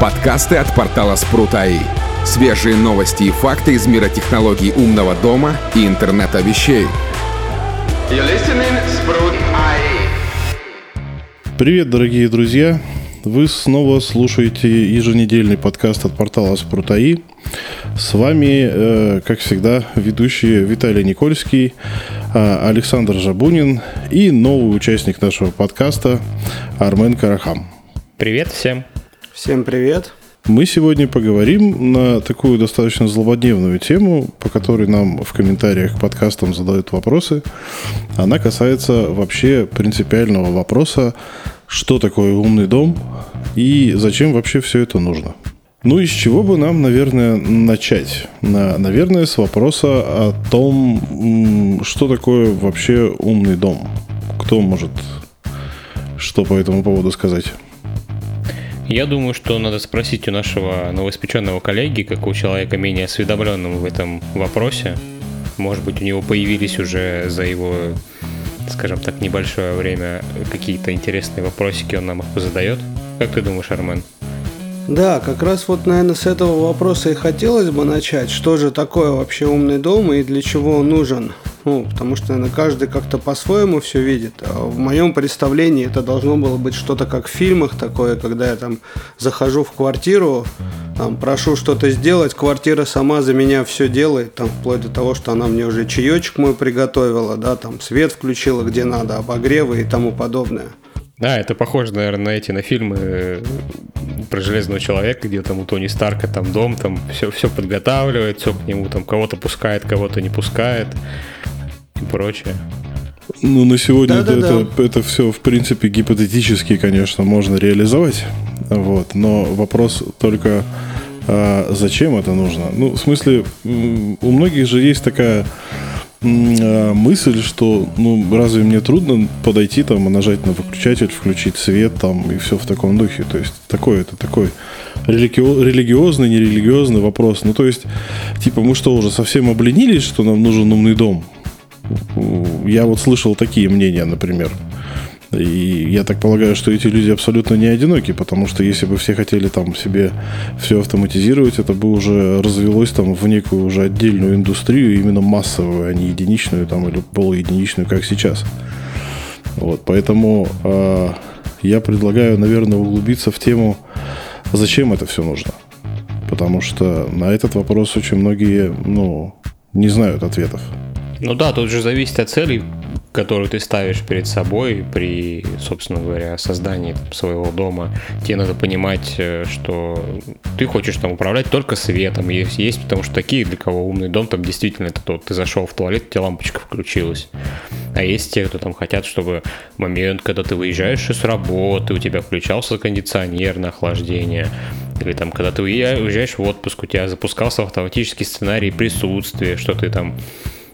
Подкасты от портала Спрут.АИ. Свежие новости и факты из мира технологий умного дома и интернета вещей. Привет, дорогие друзья! Вы снова слушаете еженедельный подкаст от портала Спрут.АИ. С вами, э, как всегда, ведущие Виталий Никольский, э, Александр Жабунин и новый участник нашего подкаста Армен Карахам. Привет всем! Всем привет! Мы сегодня поговорим на такую достаточно злободневную тему, по которой нам в комментариях к подкастам задают вопросы. Она касается вообще принципиального вопроса, что такое умный дом и зачем вообще все это нужно. Ну, из чего бы нам, наверное, начать? Наверное, с вопроса о том, что такое вообще умный дом. Кто может что по этому поводу сказать? Я думаю, что надо спросить у нашего новоиспеченного коллеги, как у человека менее осведомленного в этом вопросе. Может быть, у него появились уже за его, скажем так, небольшое время какие-то интересные вопросики, он нам их задает. Как ты думаешь, Армен? Да, как раз вот, наверное, с этого вопроса и хотелось бы начать. Что же такое вообще умный дом и для чего он нужен? Ну, потому что, наверное, каждый как-то по-своему все видит. А в моем представлении это должно было быть что-то как в фильмах такое, когда я там захожу в квартиру, там, прошу что-то сделать, квартира сама за меня все делает, там, вплоть до того, что она мне уже чаечек мой приготовила, да, там, свет включила где надо, обогревы и тому подобное. Да, это похоже, наверное, на эти, на фильмы э, про Железного Человека, где там у Тони Старка там дом, там все, все подготавливает, все к нему там кого-то пускает, кого-то не пускает и прочее. Ну, на сегодня да, это, да, это, это все, в принципе, гипотетически, конечно, можно реализовать. Вот, но вопрос только, а зачем это нужно? Ну, в смысле, у многих же есть такая мысль, что ну разве мне трудно подойти там и нажать на выключатель, включить свет там и все в таком духе. То есть такой это такой религи- религиозный, нерелигиозный вопрос. Ну то есть, типа, мы что, уже совсем обленились, что нам нужен умный дом? Я вот слышал такие мнения, например. И я так полагаю, что эти люди абсолютно не одиноки, потому что если бы все хотели там себе все автоматизировать, это бы уже развелось там в некую уже отдельную индустрию, именно массовую, а не единичную там или полуединичную, как сейчас. Вот, поэтому э, я предлагаю, наверное, углубиться в тему, зачем это все нужно. Потому что на этот вопрос очень многие, ну, не знают ответов. Ну да, тут же зависит от целей которую ты ставишь перед собой при, собственно говоря, создании своего дома, тебе надо понимать, э, что ты хочешь там управлять только светом. Есть, есть потому что такие, для кого умный дом, там действительно это то, ты зашел в туалет, у тебя лампочка включилась. А есть те, кто там хотят, чтобы момент, когда ты выезжаешь из работы, у тебя включался кондиционер на охлаждение, или там, когда ты уезжаешь в отпуск, у тебя запускался автоматический сценарий присутствия, что ты там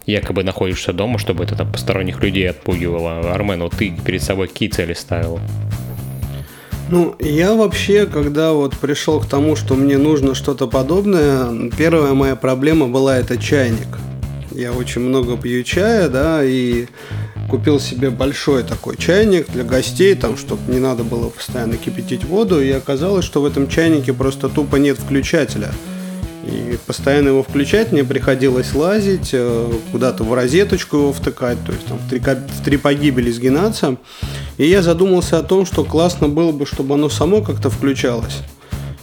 якобы находишься дома, чтобы это там посторонних людей отпугивало. Армен, вот ты перед собой какие цели ставил? Ну, я вообще, когда вот пришел к тому, что мне нужно что-то подобное, первая моя проблема была это чайник. Я очень много пью чая, да, и купил себе большой такой чайник для гостей, там, чтобы не надо было постоянно кипятить воду, и оказалось, что в этом чайнике просто тупо нет включателя – и постоянно его включать мне приходилось лазить, э, куда-то в розеточку его втыкать, то есть там в три, в три погибели сгинаться. И я задумался о том, что классно было бы, чтобы оно само как-то включалось.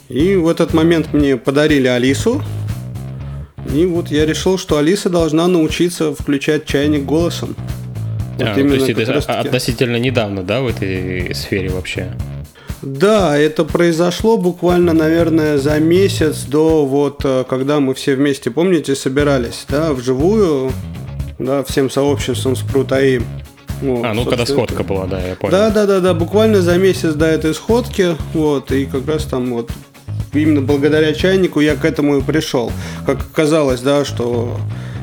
И в этот момент мне подарили Алису. И вот я решил, что Алиса должна научиться включать чайник голосом. Вот а, то есть это относительно недавно, да, в этой сфере вообще? Да, это произошло буквально, наверное, за месяц до вот, э, когда мы все вместе, помните, собирались, да, вживую, да, всем сообществом с Прутаи. Вот, а, ну когда сходка была, да, я понял. Да, да, да, да, буквально за месяц до этой сходки, вот, и как раз там вот именно благодаря чайнику я к этому и пришел. Как оказалось, да, что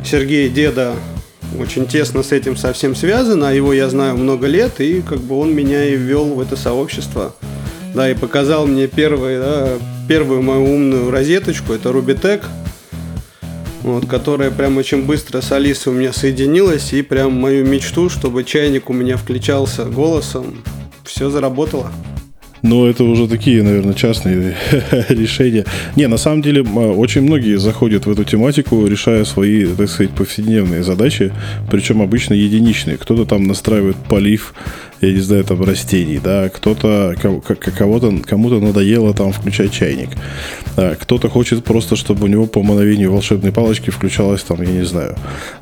Сергей Деда очень тесно с этим совсем связан, а его я знаю много лет, и как бы он меня и ввел в это сообщество да, и показал мне первый, да, первую мою умную розеточку, это Rubitech, вот, которая прям очень быстро с Алисой у меня соединилась, и прям мою мечту, чтобы чайник у меня включался голосом, все заработало. Ну, это уже такие, наверное, частные решения. Не, на самом деле, очень многие заходят в эту тематику, решая свои, так сказать, повседневные задачи, причем обычно единичные. Кто-то там настраивает полив, я не знаю, там, растений, да, кто-то, кого-то, кому-то надоело там включать чайник. Да, кто-то хочет просто, чтобы у него по мановению волшебной палочки включалась там, я не знаю,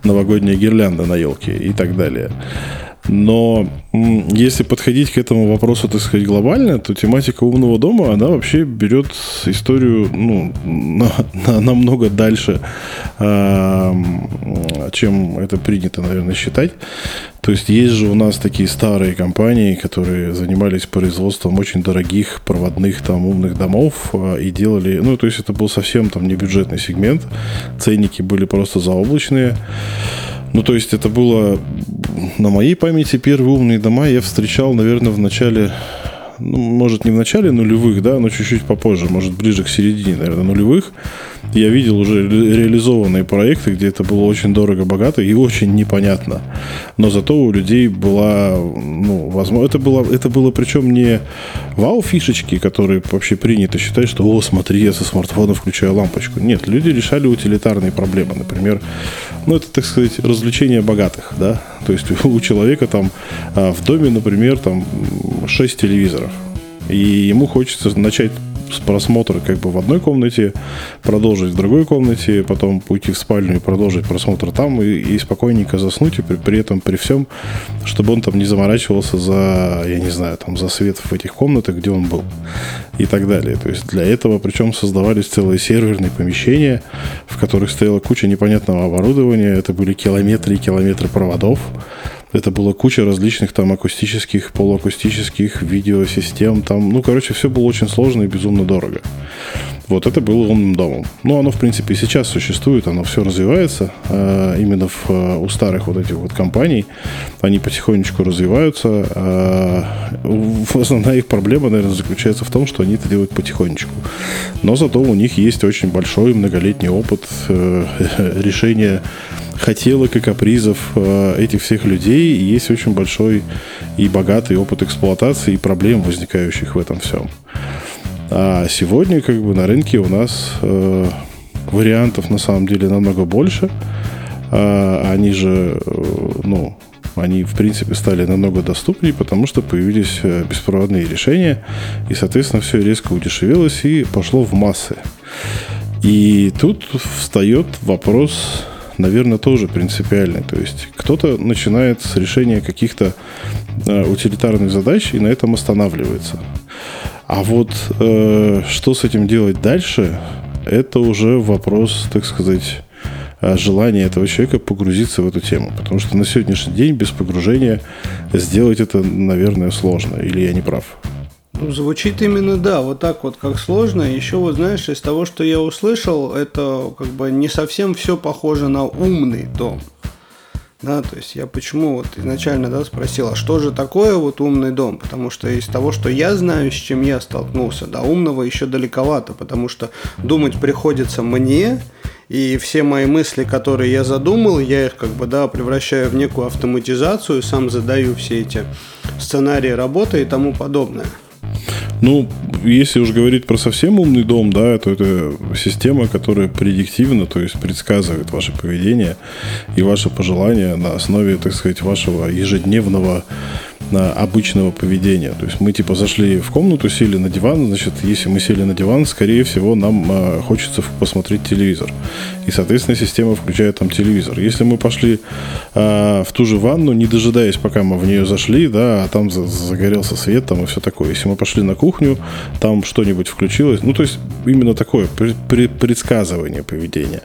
новогодняя гирлянда на елке и так далее. Но если подходить к этому вопросу, так сказать, глобально, то тематика умного дома, она вообще берет историю ну, на, на, намного дальше, э, чем это принято, наверное, считать. То есть есть же у нас такие старые компании, которые занимались производством очень дорогих проводных там умных домов э, и делали, ну, то есть это был совсем там не бюджетный сегмент, ценники были просто заоблачные. Ну, то есть это было на моей памяти первые умные дома я встречал, наверное, в начале ну, может, не в начале нулевых, да, но чуть-чуть попозже, может, ближе к середине, наверное, нулевых, я видел уже реализованные проекты, где это было очень дорого-богато и очень непонятно. Но зато у людей была, ну, возможно, это было, это было причем не вау-фишечки, которые вообще принято считать, что, о, смотри, я со смартфона включаю лампочку. Нет, люди решали утилитарные проблемы. Например, ну, это, так сказать, развлечение богатых, да. То есть у человека там а, в доме, например, там 6 телевизоров. И ему хочется начать с просмотра как бы в одной комнате, продолжить в другой комнате, потом уйти в спальню и продолжить просмотр там и, и спокойненько заснуть, и при, при этом при всем, чтобы он там не заморачивался за, я не знаю, там за свет в этих комнатах, где он был и так далее. То есть для этого причем создавались целые серверные помещения, в которых стояла куча непонятного оборудования, это были километры и километры проводов, это была куча различных там акустических, полуакустических видеосистем. Там, ну, короче, все было очень сложно и безумно дорого. Вот это было умным домом. Ну, оно, в принципе, и сейчас существует, оно все развивается. Э, именно в, э, у старых вот этих вот компаний они потихонечку развиваются. Э, основная их проблема, наверное, заключается в том, что они это делают потихонечку. Но зато у них есть очень большой многолетний опыт решения хотелок и капризов этих всех людей. И есть очень большой и богатый опыт эксплуатации и проблем, возникающих в этом всем. А сегодня как бы на рынке у нас э, вариантов на самом деле намного больше. А, они же, э, ну, они, в принципе, стали намного доступнее, потому что появились э, беспроводные решения, и, соответственно, все резко удешевилось и пошло в массы. И тут встает вопрос наверное, тоже принципиальный. То есть кто-то начинает с решения каких-то э, утилитарных задач и на этом останавливается. А вот э, что с этим делать дальше, это уже вопрос, так сказать, э, желания этого человека погрузиться в эту тему. Потому что на сегодняшний день без погружения сделать это, наверное, сложно. Или я не прав? Ну, звучит именно, да, вот так вот, как сложно. Еще вот, знаешь, из того, что я услышал, это как бы не совсем все похоже на умный дом. Да, то есть я почему вот изначально да, спросил, а что же такое вот умный дом? Потому что из того, что я знаю, с чем я столкнулся, до умного еще далековато, потому что думать приходится мне, и все мои мысли, которые я задумал, я их как бы, да, превращаю в некую автоматизацию, сам задаю все эти сценарии работы и тому подобное. Ну, если уж говорить про совсем умный дом, да, то это система, которая предиктивно, то есть предсказывает ваше поведение и ваши пожелания на основе, так сказать, вашего ежедневного обычного поведения. То есть мы типа зашли в комнату, сели на диван, значит, если мы сели на диван, скорее всего, нам э, хочется посмотреть телевизор. И, соответственно, система включает там телевизор. Если мы пошли э, в ту же ванну, не дожидаясь, пока мы в нее зашли, да, а там загорелся свет там и все такое. Если мы пошли на кухню, там что-нибудь включилось. Ну, то есть именно такое предсказывание поведения.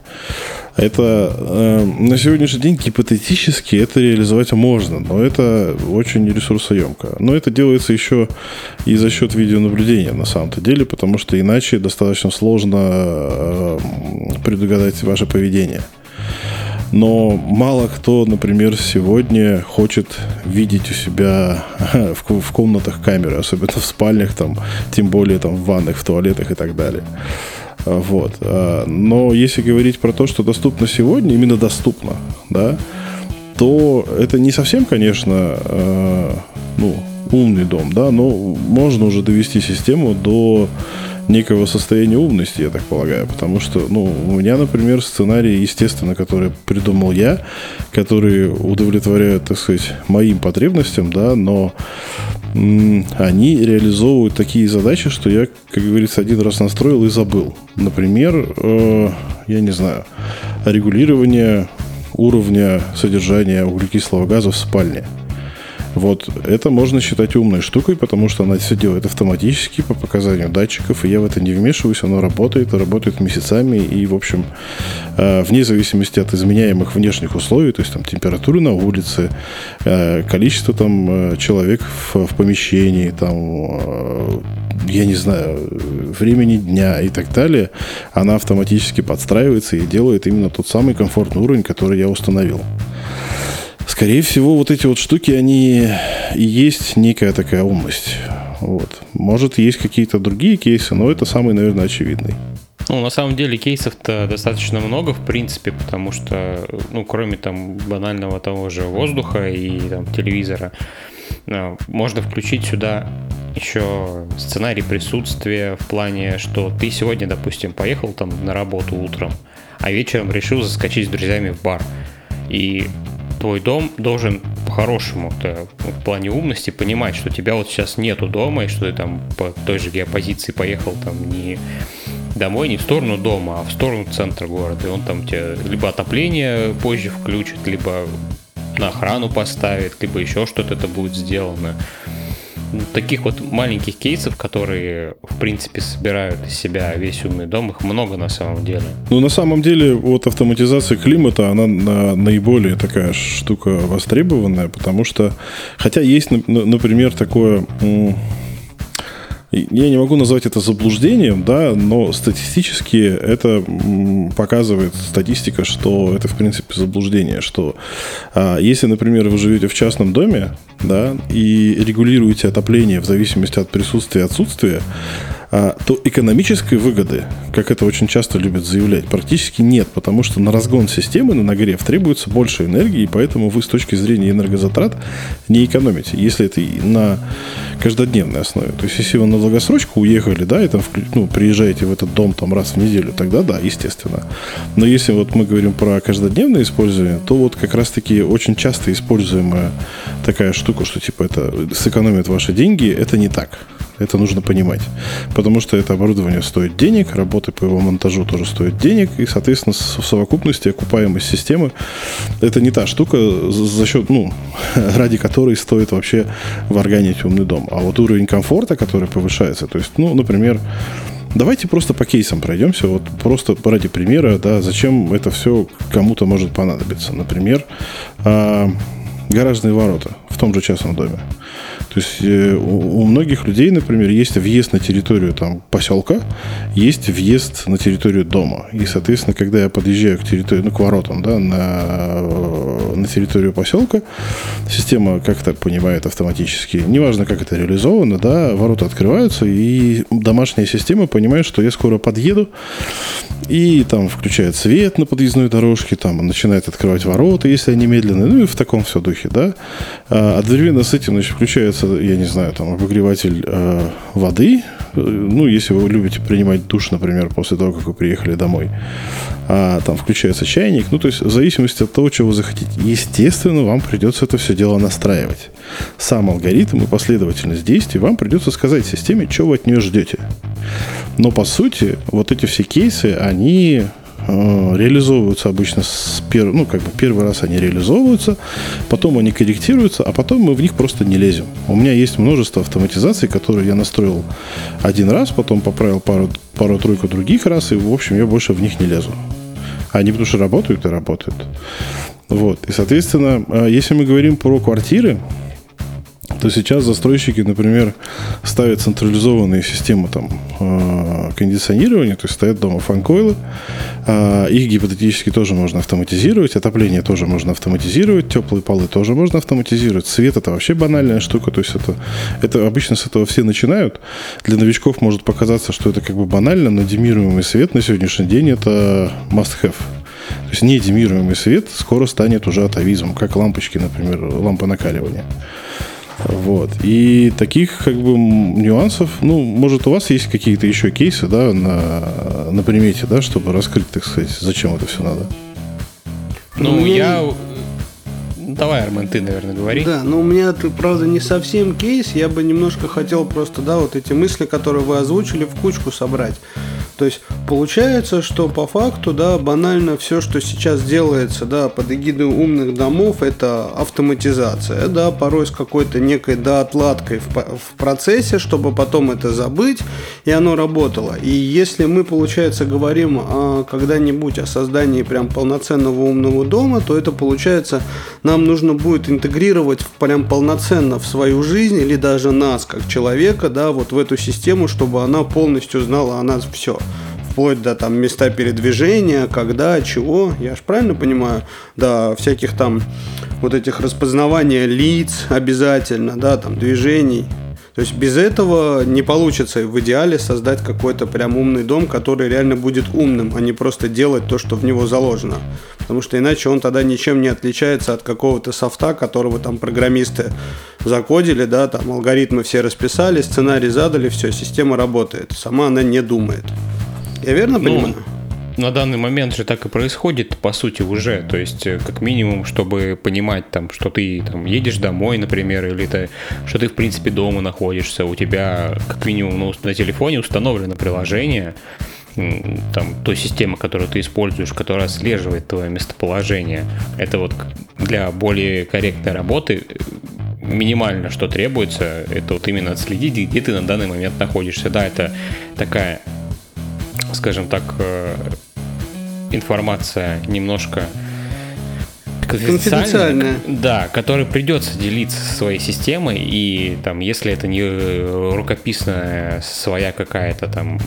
Это э, на сегодняшний день гипотетически это реализовать можно, но это очень ресурсоемко. Но это делается еще и за счет видеонаблюдения на самом-то деле, потому что иначе достаточно сложно э, предугадать ваше поведение. Но мало кто, например, сегодня хочет видеть у себя в, в комнатах камеры, особенно в спальнях, там, тем более там в ваннах, в туалетах и так далее. А, вот. А, но если говорить про то, что доступно сегодня, именно доступно, да, то это не совсем, конечно, а, ну, умный дом, да, но можно уже довести систему до некого состояния умности, я так полагаю. Потому что, ну, у меня, например, сценарий, естественно, который придумал я, которые удовлетворяют, так сказать, моим потребностям, да, но они реализовывают такие задачи, что я, как говорится, один раз настроил и забыл. Например, э, я не знаю, регулирование уровня содержания углекислого газа в спальне – вот это можно считать умной штукой, потому что она все делает автоматически по показанию датчиков, и я в это не вмешиваюсь, оно работает, работает месяцами, и, в общем, э, вне зависимости от изменяемых внешних условий, то есть там температуры на улице, э, количество там э, человек в, в помещении, там, я не знаю, времени дня и так далее, она автоматически подстраивается и делает именно тот самый комфортный уровень, который я установил. Скорее всего, вот эти вот штуки, они и есть некая такая умность. Вот. Может, есть какие-то другие кейсы, но это самый, наверное, очевидный. Ну, на самом деле кейсов-то достаточно много, в принципе, потому что, ну, кроме там банального того же воздуха и там телевизора, а, можно включить сюда еще сценарий присутствия в плане, что ты сегодня, допустим, поехал там на работу утром, а вечером решил заскочить с друзьями в бар. И твой дом должен по-хорошему в плане умности понимать, что тебя вот сейчас нету дома, и что ты там по той же геопозиции поехал там не домой, не в сторону дома, а в сторону центра города. И он там тебе либо отопление позже включит, либо на охрану поставит, либо еще что-то это будет сделано таких вот маленьких кейсов, которые, в принципе, собирают из себя весь умный дом, их много на самом деле. Ну, на самом деле, вот автоматизация климата, она наиболее такая штука востребованная, потому что, хотя есть, например, такое я не могу назвать это заблуждением, да, но статистически это показывает статистика, что это, в принципе, заблуждение, что а, если, например, вы живете в частном доме, да, и регулируете отопление в зависимости от присутствия и отсутствия, то экономической выгоды, как это очень часто любят заявлять, практически нет, потому что на разгон системы, на нагрев требуется больше энергии, и поэтому вы с точки зрения энергозатрат не экономите, если это на каждодневной основе. То есть, если вы на долгосрочку уехали, да, и там ну, приезжаете в этот дом там раз в неделю, тогда да, естественно. Но если вот мы говорим про каждодневное использование, то вот как раз-таки очень часто используемая такая штука, что типа это сэкономит ваши деньги, это не так. Это нужно понимать. Потому что это оборудование стоит денег, работы по его монтажу тоже стоят денег, и, соответственно, в совокупности окупаемость системы это не та штука, за счет, ну, ради которой стоит вообще варганить умный дом. А вот уровень комфорта, который повышается, то есть, ну, например, Давайте просто по кейсам пройдемся, вот просто ради примера, да, зачем это все кому-то может понадобиться. Например, а, гаражные ворота в том же частном доме. То есть э, у многих людей, например, есть въезд на территорию там, поселка, есть въезд на территорию дома. И, соответственно, когда я подъезжаю к территории, ну, к воротам, да, на, на территорию поселка, система как-то понимает автоматически, неважно, как это реализовано, да, ворота открываются, и домашняя система понимает, что я скоро подъеду, и там включает свет на подъездной дорожке, там начинает открывать ворота, если они медленные, ну и в таком все духе, да. А одновременно с этим, значит, включается, я не знаю, там обогреватель э, воды, ну, если вы любите принимать душ, например, после того, как вы приехали домой, а, там включается чайник, ну, то есть в зависимости от того, чего вы захотите. Естественно, вам придется это все дело настраивать. Сам алгоритм и последовательность действий вам придется сказать системе, что вы от нее ждете. Но, по сути, вот эти все кейсы, они Э, реализовываются обычно с пер... ну, как бы первый раз они реализовываются, потом они корректируются, а потом мы в них просто не лезем. У меня есть множество автоматизаций, которые я настроил один раз, потом поправил пару, пару-тройку других раз, и, в общем, я больше в них не лезу. Они потому что работают и работают. Вот. И, соответственно, э, если мы говорим про квартиры, то сейчас застройщики, например, ставят централизованные системы там, э, кондиционирования, то есть стоят дома фанкойлы, э, их гипотетически тоже можно автоматизировать, отопление тоже можно автоматизировать, теплые полы тоже можно автоматизировать, свет это вообще банальная штука, то есть это, это обычно с этого все начинают. Для новичков может показаться, что это как бы банально, но демируемый свет на сегодняшний день это must-have. То есть недемируемый свет скоро станет уже атовизмом, как лампочки, например, лампа накаливания. Вот. И таких как бы нюансов, ну, может, у вас есть какие-то еще кейсы, да, на, на примете, да, чтобы раскрыть, так сказать, зачем это все надо? Ну, ну я Давай, Армен, ты, наверное, говори. Да, но у меня, правда, не совсем кейс. Я бы немножко хотел просто, да, вот эти мысли, которые вы озвучили, в кучку собрать. То есть получается, что по факту, да, банально все, что сейчас делается, да, под эгидой умных домов, это автоматизация, да, порой с какой-то некой, да, отладкой в, в процессе, чтобы потом это забыть, и оно работало. И если мы, получается, говорим о, когда-нибудь о создании прям полноценного умного дома, то это, получается, нам нужно будет интегрировать прям полноценно в свою жизнь или даже нас, как человека, да, вот в эту систему, чтобы она полностью знала о нас все вплоть до там места передвижения, когда, чего, я же правильно понимаю, до всяких там вот этих распознавания лиц обязательно, да, там движений. То есть без этого не получится в идеале создать какой-то прям умный дом, который реально будет умным, а не просто делать то, что в него заложено. Потому что иначе он тогда ничем не отличается от какого-то софта, которого там программисты закодили, да, там алгоритмы все расписали, сценарий задали, все, система работает. Сама она не думает. Я верно ну, понимаю? На данный момент же так и происходит, по сути, уже. То есть, э, как минимум, чтобы понимать, там, что ты там, едешь домой, например, или ты, что ты, в принципе, дома находишься, у тебя, как минимум, ну, на телефоне установлено приложение, там, той системы, которую ты используешь, которая отслеживает твое местоположение. Это вот для более корректной работы э, минимально, что требуется, это вот именно отследить, где ты на данный момент находишься. Да, это такая скажем так, э, информация немножко конфиденциальная. Да, который придется делиться со своей системой, и там, если это не рукописная своя какая-то там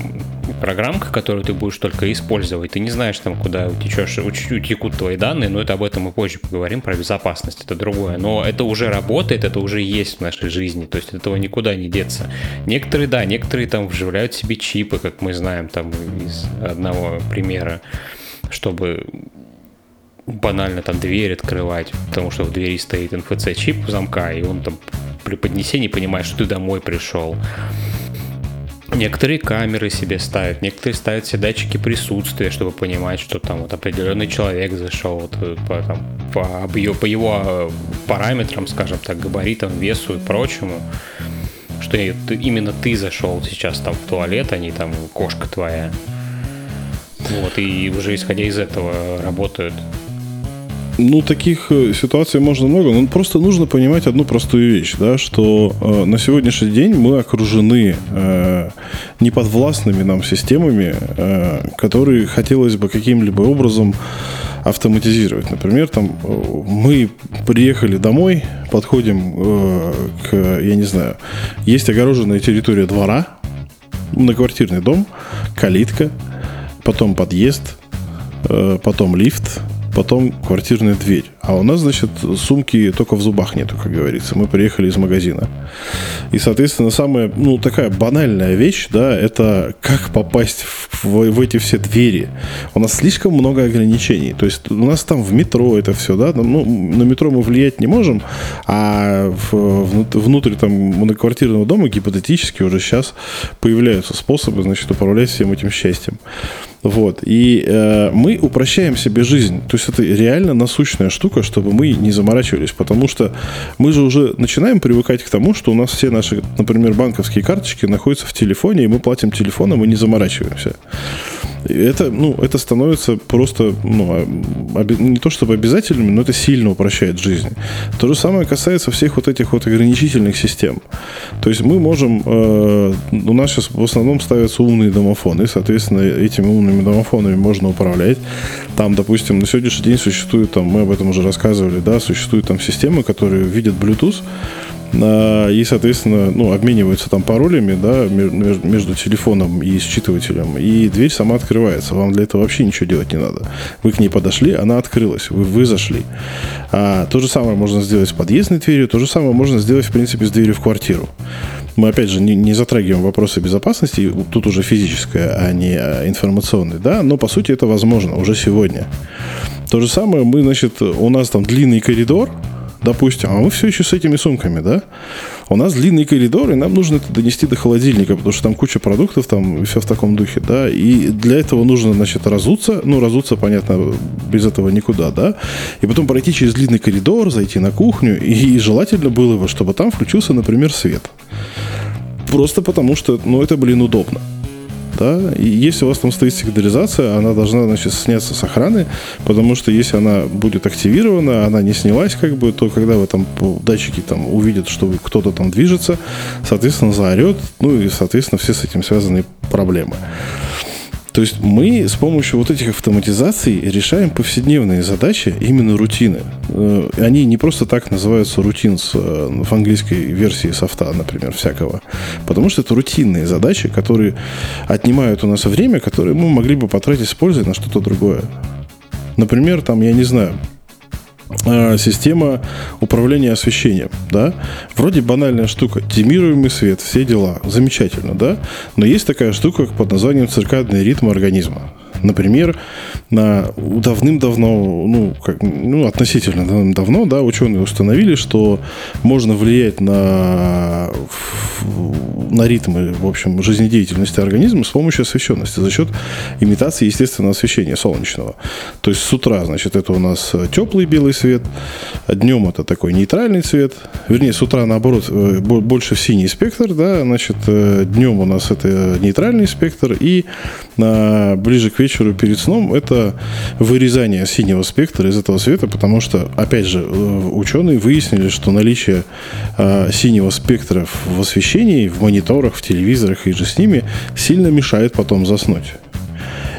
программка, которую ты будешь только использовать, ты не знаешь там, куда утечешь, утекут твои данные, но это об этом мы позже поговорим, про безопасность, это другое. Но это уже работает, это уже есть в нашей жизни, то есть от этого никуда не деться. Некоторые, да, некоторые там вживляют себе чипы, как мы знаем там из одного примера, чтобы банально там дверь открывать, потому что в двери стоит NFC-чип замка, и он там при поднесении понимает, что ты домой пришел. Некоторые камеры себе ставят, некоторые ставят себе датчики присутствия, чтобы понимать, что там вот определенный человек зашел вот, э, по, там, по, по его э, параметрам, скажем так, габаритам, весу и прочему, что именно ты зашел сейчас там в туалет, а не там кошка твоя. Вот, и уже исходя из этого работают ну, таких э, ситуаций можно много, но просто нужно понимать одну простую вещь, да, что э, на сегодняшний день мы окружены э, неподвластными нам системами, э, которые хотелось бы каким-либо образом автоматизировать. Например, там э, мы приехали домой, подходим э, к, я не знаю, есть огороженная территория двора, многоквартирный дом, калитка, потом подъезд, э, потом лифт, потом квартирная дверь. А у нас, значит, сумки только в зубах нету, как говорится. Мы приехали из магазина. И, соответственно, самая, ну, такая банальная вещь, да, это как попасть в, в, в эти все двери. У нас слишком много ограничений. То есть у нас там в метро это все, да, ну, на метро мы влиять не можем, а в, внутрь там многоквартирного дома гипотетически уже сейчас появляются способы, значит, управлять всем этим счастьем. Вот. И э, мы упрощаем себе жизнь. То есть это реально насущная штука, чтобы мы не заморачивались. Потому что мы же уже начинаем привыкать к тому, что у нас все наши, например, банковские карточки находятся в телефоне, и мы платим телефоном и не заморачиваемся. Это, ну, это становится просто, ну, не то чтобы обязательным, но это сильно упрощает жизнь. То же самое касается всех вот этих вот ограничительных систем. То есть мы можем, э, у нас сейчас в основном ставятся умные домофоны, соответственно, этими умными домофонами можно управлять. Там, допустим, на сегодняшний день существует, там, мы об этом уже рассказывали, да, существуют там системы, которые видят Bluetooth, и, соответственно, ну, обмениваются там паролями, да, между телефоном и считывателем, и дверь сама открывается. Вам для этого вообще ничего делать не надо. Вы к ней подошли, она открылась, вы, вы зашли. А, то же самое можно сделать с подъездной дверью, то же самое можно сделать, в принципе, с дверью в квартиру. Мы, опять же, не, не затрагиваем вопросы безопасности, тут уже физическое, а не а, информационное, да, но, по сути, это возможно уже сегодня. То же самое мы, значит, у нас там длинный коридор, допустим, а мы все еще с этими сумками, да? У нас длинный коридор, и нам нужно это донести до холодильника, потому что там куча продуктов, там все в таком духе, да, и для этого нужно, значит, разуться, ну, разуться, понятно, без этого никуда, да, и потом пройти через длинный коридор, зайти на кухню, и, и желательно было бы, чтобы там включился, например, свет. Просто потому что, ну, это, блин, удобно да, и если у вас там стоит сигнализация, она должна, значит, сняться с охраны, потому что если она будет активирована, она не снялась, как бы, то когда вы там датчики там увидят, что кто-то там движется, соответственно, заорет, ну и, соответственно, все с этим связанные проблемы. То есть мы с помощью вот этих автоматизаций решаем повседневные задачи, именно рутины. Э, они не просто так называются рутинс э, в английской версии софта, например, всякого. Потому что это рутинные задачи, которые отнимают у нас время, которое мы могли бы потратить, используя на что-то другое. Например, там, я не знаю, система управления освещением, да, вроде банальная штука, демируемый свет, все дела, замечательно, да, но есть такая штука под названием циркадный ритм организма. Например, на давным-давно, ну, как, ну, относительно давным-давно, да, ученые установили, что можно влиять на, на ритмы, в общем, жизнедеятельности организма с помощью освещенности за счет имитации естественного освещения солнечного. То есть с утра, значит, это у нас теплый белый свет, днем это такой нейтральный цвет, вернее, с утра, наоборот, э, больше в синий спектр, да, значит, э, днем у нас это нейтральный спектр, и на, ближе к вечеру перед сном это вырезание синего спектра из этого света, потому что, опять же, э, ученые выяснили, что наличие э, синего спектра в освещении, в мониторах, в телевизорах и же с ними сильно мешает потом заснуть.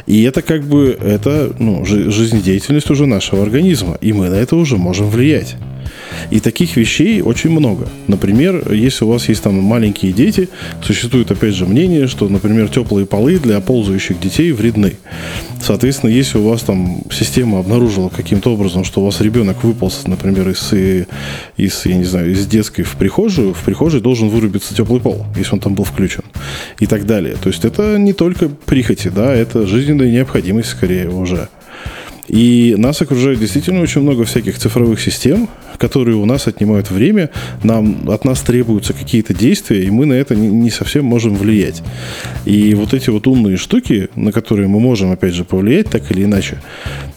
И это как бы это ну, жизнедеятельность уже нашего организма, и мы на это уже можем влиять. И таких вещей очень много. Например, если у вас есть там маленькие дети, существует опять же мнение, что, например, теплые полы для ползающих детей вредны. Соответственно, если у вас там система обнаружила каким-то образом, что у вас ребенок выполз, например, из, из, я не знаю, из детской в прихожую, в прихожей должен вырубиться теплый пол, если он там был включен. И так далее. То есть это не только прихоти, да, это жизненная необходимость скорее уже. И нас окружает действительно очень много всяких цифровых систем, которые у нас отнимают время, нам, от нас требуются какие-то действия, и мы на это не, не совсем можем влиять. И вот эти вот умные штуки, на которые мы можем, опять же, повлиять так или иначе,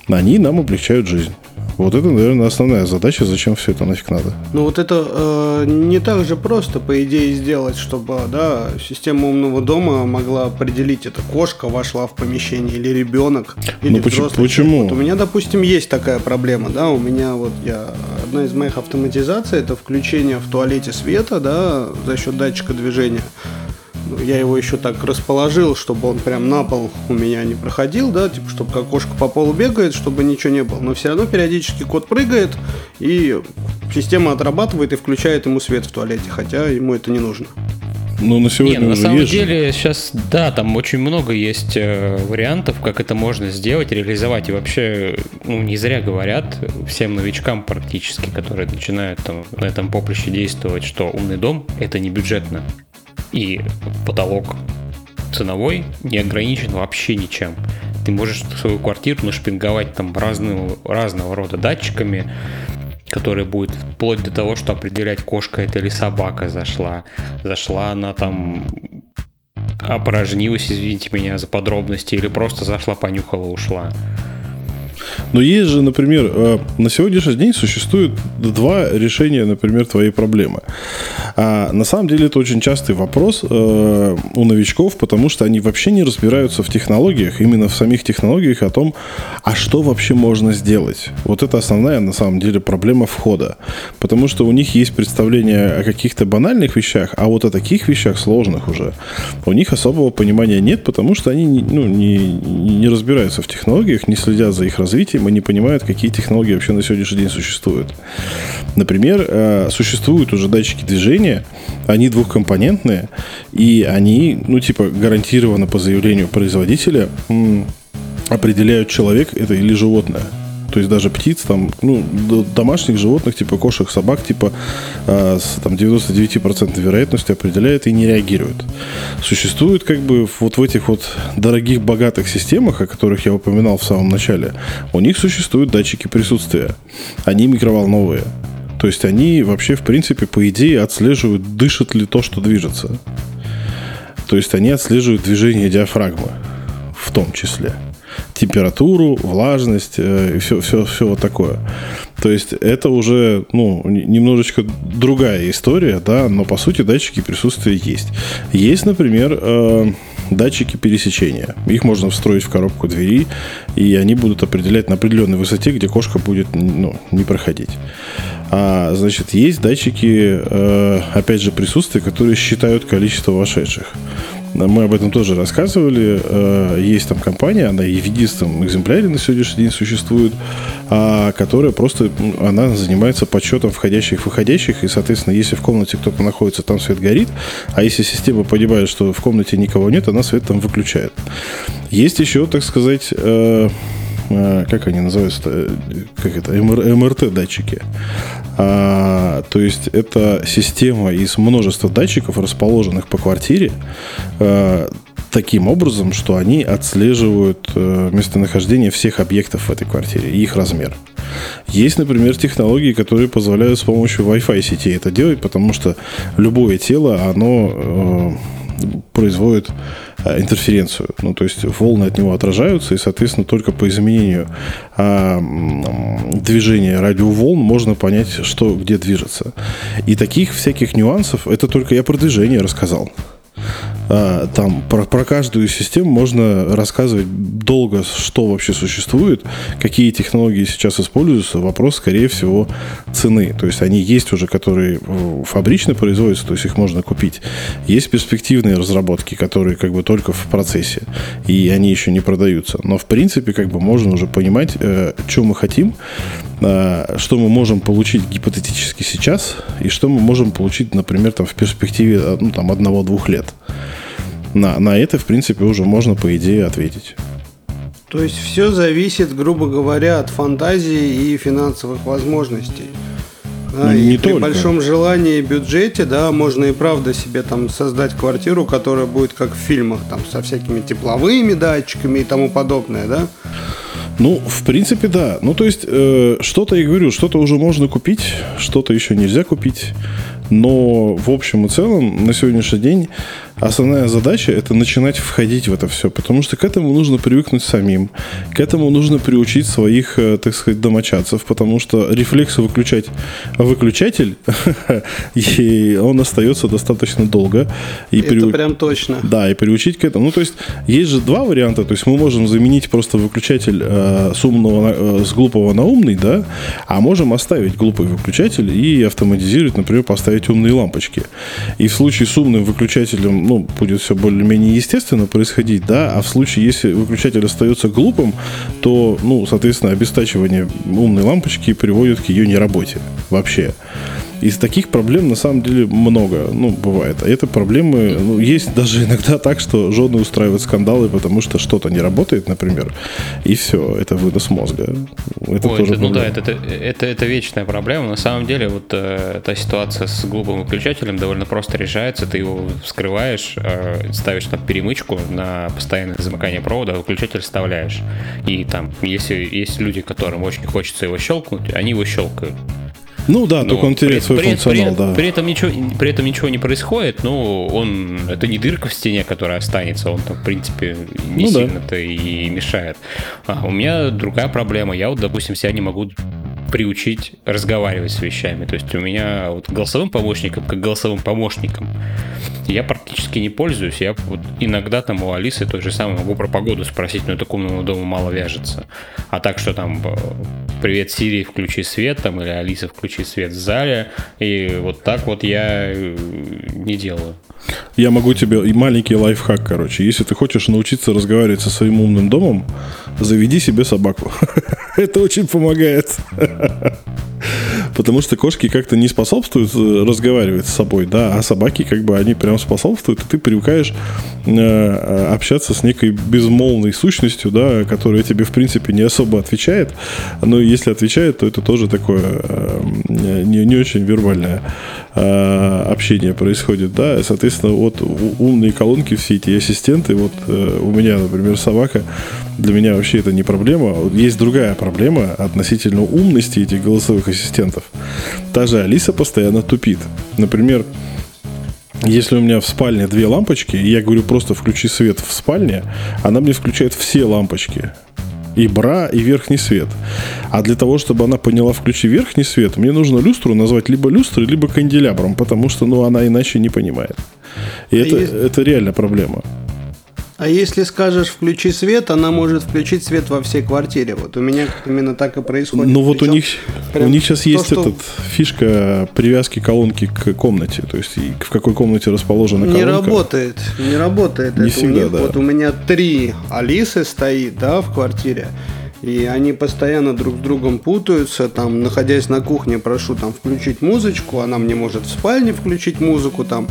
они нам облегчают жизнь. Вот это, наверное, основная задача, зачем все это нафиг надо. Ну вот это э, не так же просто, по идее, сделать, чтобы да, система умного дома могла определить, это кошка вошла в помещение или ребенок, или ну, взрослый. Почему? Вот у меня, допустим, есть такая проблема, да, у меня вот я одна из моих автоматизаций это включение в туалете света, да, за счет датчика движения я его еще так расположил, чтобы он прям на пол у меня не проходил, да, типа, чтобы как кошка по полу бегает, чтобы ничего не было. Но все равно периодически кот прыгает, и система отрабатывает и включает ему свет в туалете, хотя ему это не нужно. Ну, на сегодня не, ну, на самом есть деле сейчас, да, там очень много есть э, вариантов, как это можно сделать, реализовать. И вообще, ну, не зря говорят всем новичкам практически, которые начинают там на этом поприще действовать, что умный дом – это не бюджетно и потолок ценовой не ограничен вообще ничем. Ты можешь свою квартиру нашпинговать там разного, разного рода датчиками, которые будут вплоть до того, что определять, кошка это или собака зашла. Зашла она там опорожнилась, извините меня за подробности, или просто зашла, понюхала, ушла. Но есть же, например, э, на сегодняшний день существует два решения, например, твоей проблемы. А на самом деле это очень частый вопрос э, у новичков, потому что они вообще не разбираются в технологиях, именно в самих технологиях, о том, а что вообще можно сделать. Вот это основная, на самом деле, проблема входа. Потому что у них есть представление о каких-то банальных вещах, а вот о таких вещах сложных уже у них особого понимания нет, потому что они ну, не, не разбираются в технологиях, не следят за их развитием, и не понимают, какие технологии вообще на сегодняшний день существуют. Например, э, существуют уже датчики движения, они двухкомпонентные, и они, ну, типа, гарантированно по заявлению производителя определяют человек это или животное. То есть даже птиц, там, ну, домашних животных, типа кошек, собак, типа э, с там, 99% вероятностью определяет и не реагирует. Существует как бы вот в этих вот дорогих, богатых системах, о которых я упоминал в самом начале, у них существуют датчики присутствия. Они микроволновые. То есть они вообще, в принципе, по идее отслеживают, дышит ли то, что движется. То есть они отслеживают движение диафрагмы в том числе. Температуру, влажность э, и все, все, все вот такое. То есть это уже ну, немножечко другая история, да, но по сути датчики присутствия есть. Есть, например, э, датчики пересечения. Их можно встроить в коробку двери, и они будут определять на определенной высоте, где кошка будет ну, не проходить. А, значит, есть датчики, э, опять же, присутствия, которые считают количество вошедших. Мы об этом тоже рассказывали. Э, есть там компания, она и в единственном экземпляре на сегодняшний день существует, а, которая просто, она занимается подсчетом входящих и выходящих, и, соответственно, если в комнате кто-то находится, там свет горит, а если система понимает, что в комнате никого нет, она свет там выключает. Есть еще, так сказать, э, как они называются, как это, МРТ датчики. А, то есть это система из множества датчиков, расположенных по квартире, а, таким образом, что они отслеживают местонахождение всех объектов в этой квартире и их размер. Есть, например, технологии, которые позволяют с помощью Wi-Fi сети это делать, потому что любое тело, оно э, производит Э, интерференцию. Ну, то есть волны от него отражаются, и, соответственно, только по изменению а, движения радиоволн можно понять, что где движется. И таких всяких нюансов, это только я про движение рассказал. А, там про, про каждую систему можно рассказывать долго, что вообще существует, какие технологии сейчас используются. Вопрос, скорее всего, цены. То есть они есть уже, которые фабрично производятся, то есть их можно купить. Есть перспективные разработки, которые как бы только в процессе, и они еще не продаются. Но в принципе как бы можно уже понимать, э, что мы хотим, э, что мы можем получить гипотетически сейчас, и что мы можем получить, например, там, в перспективе э, ну, там, одного-двух лет. На, на это, в принципе, уже можно, по идее, ответить. То есть все зависит, грубо говоря, от фантазии и финансовых возможностей. Да, не и только. при большом желании и бюджете, да, можно и правда себе там создать квартиру, которая будет как в фильмах, там, со всякими тепловыми датчиками и тому подобное, да? Ну, в принципе, да. Ну, то есть, э, что-то, я говорю, что-то уже можно купить, что-то еще нельзя купить. Но в общем и целом на сегодняшний день основная задача это начинать входить в это все, потому что к этому нужно привыкнуть самим, к этому нужно приучить своих, э, так сказать, домочадцев, потому что рефлекс выключать выключатель, и он остается достаточно долго. И это приу... прям точно. Да, и приучить к этому. Ну, то есть, есть же два варианта, то есть мы можем заменить просто выключатель э, с умного, э, с глупого на умный, да, а можем оставить глупый выключатель и автоматизировать, например, поставить умные лампочки. И в случае с умным выключателем ну, будет все более-менее естественно происходить, да, а в случае, если выключатель остается глупым, то, ну, соответственно, обестачивание умной лампочки приводит к ее неработе вообще. Из таких проблем на самом деле много, ну, бывает. А это проблемы, ну, есть даже иногда так, что жены устраивают скандалы, потому что что-то не работает, например, и все, это вынос мозга. Это Ой, тоже это, ну да, это, это, это, это вечная проблема. На самом деле, вот э, эта ситуация с глупым выключателем довольно просто решается. Ты его вскрываешь, э, ставишь на перемычку на постоянное замыкание провода, выключатель вставляешь. И там, если есть люди, которым очень хочется его щелкнуть, они его щелкают. Ну да, но только он теряет свой при, функционал, при, да. При этом, ничего, при этом ничего не происходит, ну, он, это не дырка в стене, которая останется, он там, в принципе, не ну, сильно-то да. и мешает. А у меня другая проблема, я вот, допустим, себя не могу приучить разговаривать с вещами. То есть у меня вот голосовым помощником, как голосовым помощником, я практически не пользуюсь. Я вот иногда там у Алисы то же самое могу про погоду спросить, но это к умному дому мало вяжется. А так что там э, привет Сири, включи свет, там, или Алиса, включи свет в зале. И вот так вот я э, не делаю. Я могу тебе и маленький лайфхак, короче. Если ты хочешь научиться разговаривать со своим умным домом, заведи себе собаку. Это очень помогает. Потому что кошки как-то не способствуют э, разговаривать с собой, да, а собаки как бы они прям способствуют, и ты привыкаешь э, э, общаться с некой безмолвной сущностью, да, которая тебе в принципе не особо отвечает, но если отвечает, то это тоже такое э, не, не очень вербальное э, общение происходит, да, и, соответственно, вот умные колонки, все эти ассистенты, вот э, у меня, например, собака, для меня вообще это не проблема. Есть другая проблема относительно умности этих голосовых ассистентов. Та же Алиса постоянно тупит. Например, если у меня в спальне две лампочки, и я говорю просто включи свет в спальне, она мне включает все лампочки. И бра, и верхний свет. А для того, чтобы она поняла включи верхний свет, мне нужно люстру назвать либо люстрой, либо канделябром, потому что ну, она иначе не понимает. И а это, есть... это реально проблема. А если скажешь включи свет, она может включить свет во всей квартире. Вот у меня именно так и происходит. Ну вот у них, у них сейчас то, есть что... этот фишка привязки колонки к комнате. То есть в какой комнате расположена колонка. Не работает, не работает. Не это всегда, них, да. Вот у меня три Алисы стоит, да, в квартире. И они постоянно друг с другом путаются, там, находясь на кухне, прошу там включить музычку, она мне может в спальне включить музыку там,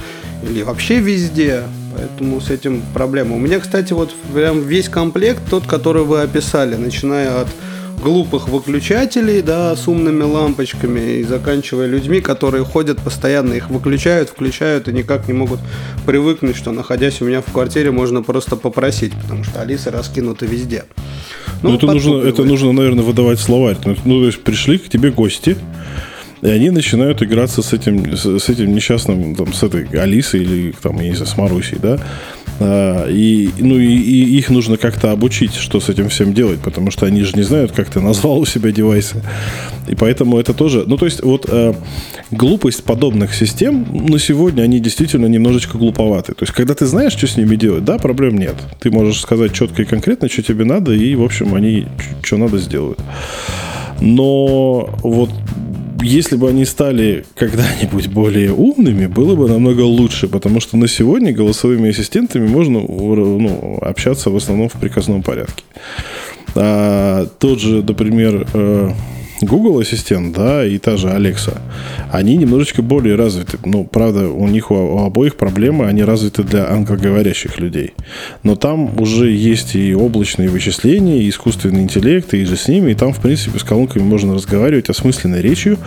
или вообще везде. Поэтому с этим проблема. У меня, кстати, вот прям весь комплект, тот, который вы описали, начиная от глупых выключателей, да, с умными лампочками, и заканчивая людьми, которые ходят постоянно, их выключают, включают и никак не могут привыкнуть, что находясь у меня в квартире, можно просто попросить, потому что Алиса раскинута везде. Ну, ну это нужно, это нужно, наверное, выдавать словарь. Ну, то есть пришли к тебе гости, и они начинают играться с этим, с, этим несчастным, там, с этой Алисой или, там, я не знаю, с Марусей, да. А, и, ну, и, и их нужно как-то обучить, что с этим всем делать, потому что они же не знают, как ты назвал у себя девайсы. И поэтому это тоже... Ну, то есть, вот э, глупость подобных систем на сегодня, они действительно немножечко глуповаты. То есть, когда ты знаешь, что с ними делать, да, проблем нет. Ты можешь сказать четко и конкретно, что тебе надо, и, в общем, они что надо сделают. Но вот если бы они стали когда-нибудь более умными, было бы намного лучше, потому что на сегодня голосовыми ассистентами можно ну, общаться в основном в приказном порядке. А, тот же, например, э, Google Ассистент, да, и та же Alexa, они немножечко более развиты. Ну, правда, у них у, обоих проблемы, они развиты для англоговорящих людей. Но там уже есть и облачные вычисления, и искусственный интеллект, и же с ними, и там, в принципе, с колонками можно разговаривать осмысленной речью,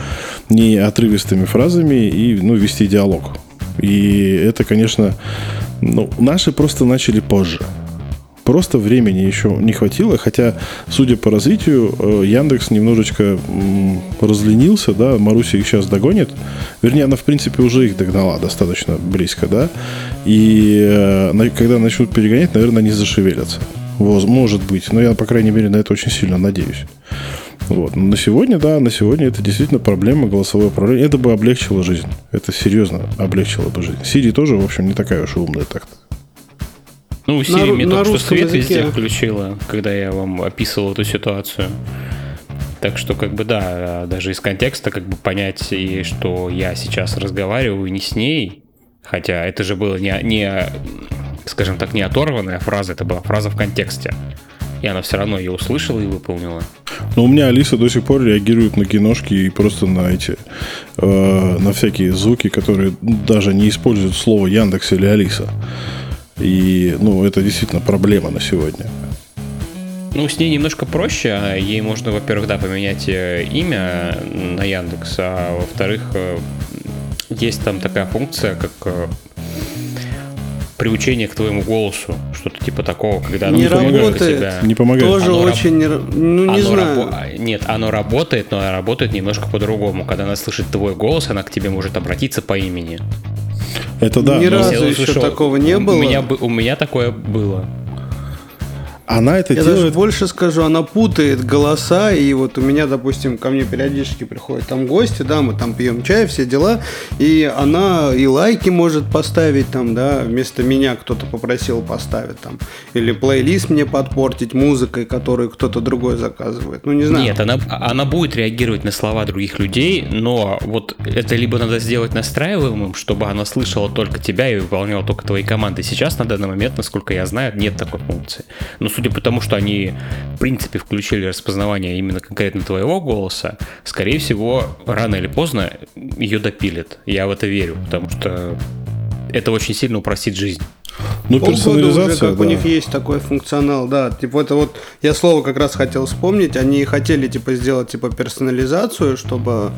не отрывистыми фразами, и, ну, вести диалог. И это, конечно, ну, наши просто начали позже. Просто времени еще не хватило, хотя, судя по развитию, э, Яндекс немножечко разленился, да, Маруся их сейчас догонит. Вернее, она, в принципе, уже их догнала достаточно близко, да. И э, когда начнут перегонять, наверное, они зашевелятся. Может быть, но я, по крайней мере, на это очень сильно надеюсь. Вот. Но на сегодня, да, на сегодня это действительно проблема голосовое управление. Это бы облегчило жизнь. Это серьезно облегчило бы жизнь. Сири тоже, в общем, не такая уж умная так-то. Ну, у Siri мне только что свет языке. везде включила, когда я вам описывал эту ситуацию. Так что, как бы, да, даже из контекста, как бы понять, и что я сейчас разговариваю не с ней, хотя это же было не, не скажем так, не оторванная фраза, это была фраза в контексте. И она все равно ее услышала и выполнила. Но у меня Алиса до сих пор реагирует на киношки и просто на эти, э, на всякие звуки, которые даже не используют слово Яндекс или Алиса. И, ну, это действительно проблема на сегодня. Ну, с ней немножко проще. Ей можно, во-первых, да, поменять э, имя на Яндекс, а во-вторых, э, есть там такая функция, как э, приучение к твоему голосу, что-то типа такого, когда оно не работает, тебя. Не помогает. Тоже оно очень, раб... ну не оно знаю. Рабо... Нет, оно работает, но работает немножко по-другому. Когда она слышит твой голос, она к тебе может обратиться по имени. Это да. Ни разу еще такого не было. У меня, у меня такое было. Она это Я делает... даже больше скажу, она путает голоса, и вот у меня, допустим, ко мне периодически приходят там гости, да, мы там пьем чай, все дела, и она и лайки может поставить там, да, вместо меня кто-то попросил поставить там, или плейлист мне подпортить музыкой, которую кто-то другой заказывает, ну не знаю. Нет, она, она будет реагировать на слова других людей, но вот это либо надо сделать настраиваемым, чтобы она слышала только тебя и выполняла только твои команды. Сейчас на данный момент, насколько я знаю, нет такой функции. Но судя по тому, что они, в принципе, включили распознавание именно конкретно твоего голоса, скорее всего, рано или поздно ее допилят. Я в это верю, потому что это очень сильно упростит жизнь. Ну, персонализация, уже, как да. у них есть такой функционал, да. Типа это вот, я слово как раз хотел вспомнить, они хотели, типа, сделать, типа, персонализацию, чтобы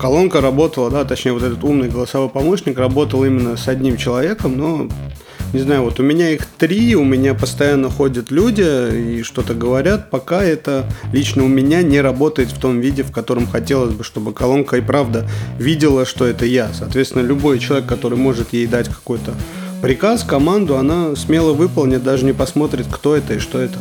колонка работала, да, точнее, вот этот умный голосовой помощник работал именно с одним человеком, но не знаю, вот у меня их три, у меня постоянно ходят люди и что-то говорят, пока это лично у меня не работает в том виде, в котором хотелось бы, чтобы колонка и правда видела, что это я. Соответственно, любой человек, который может ей дать какой-то приказ, команду, она смело выполнит, даже не посмотрит, кто это и что это.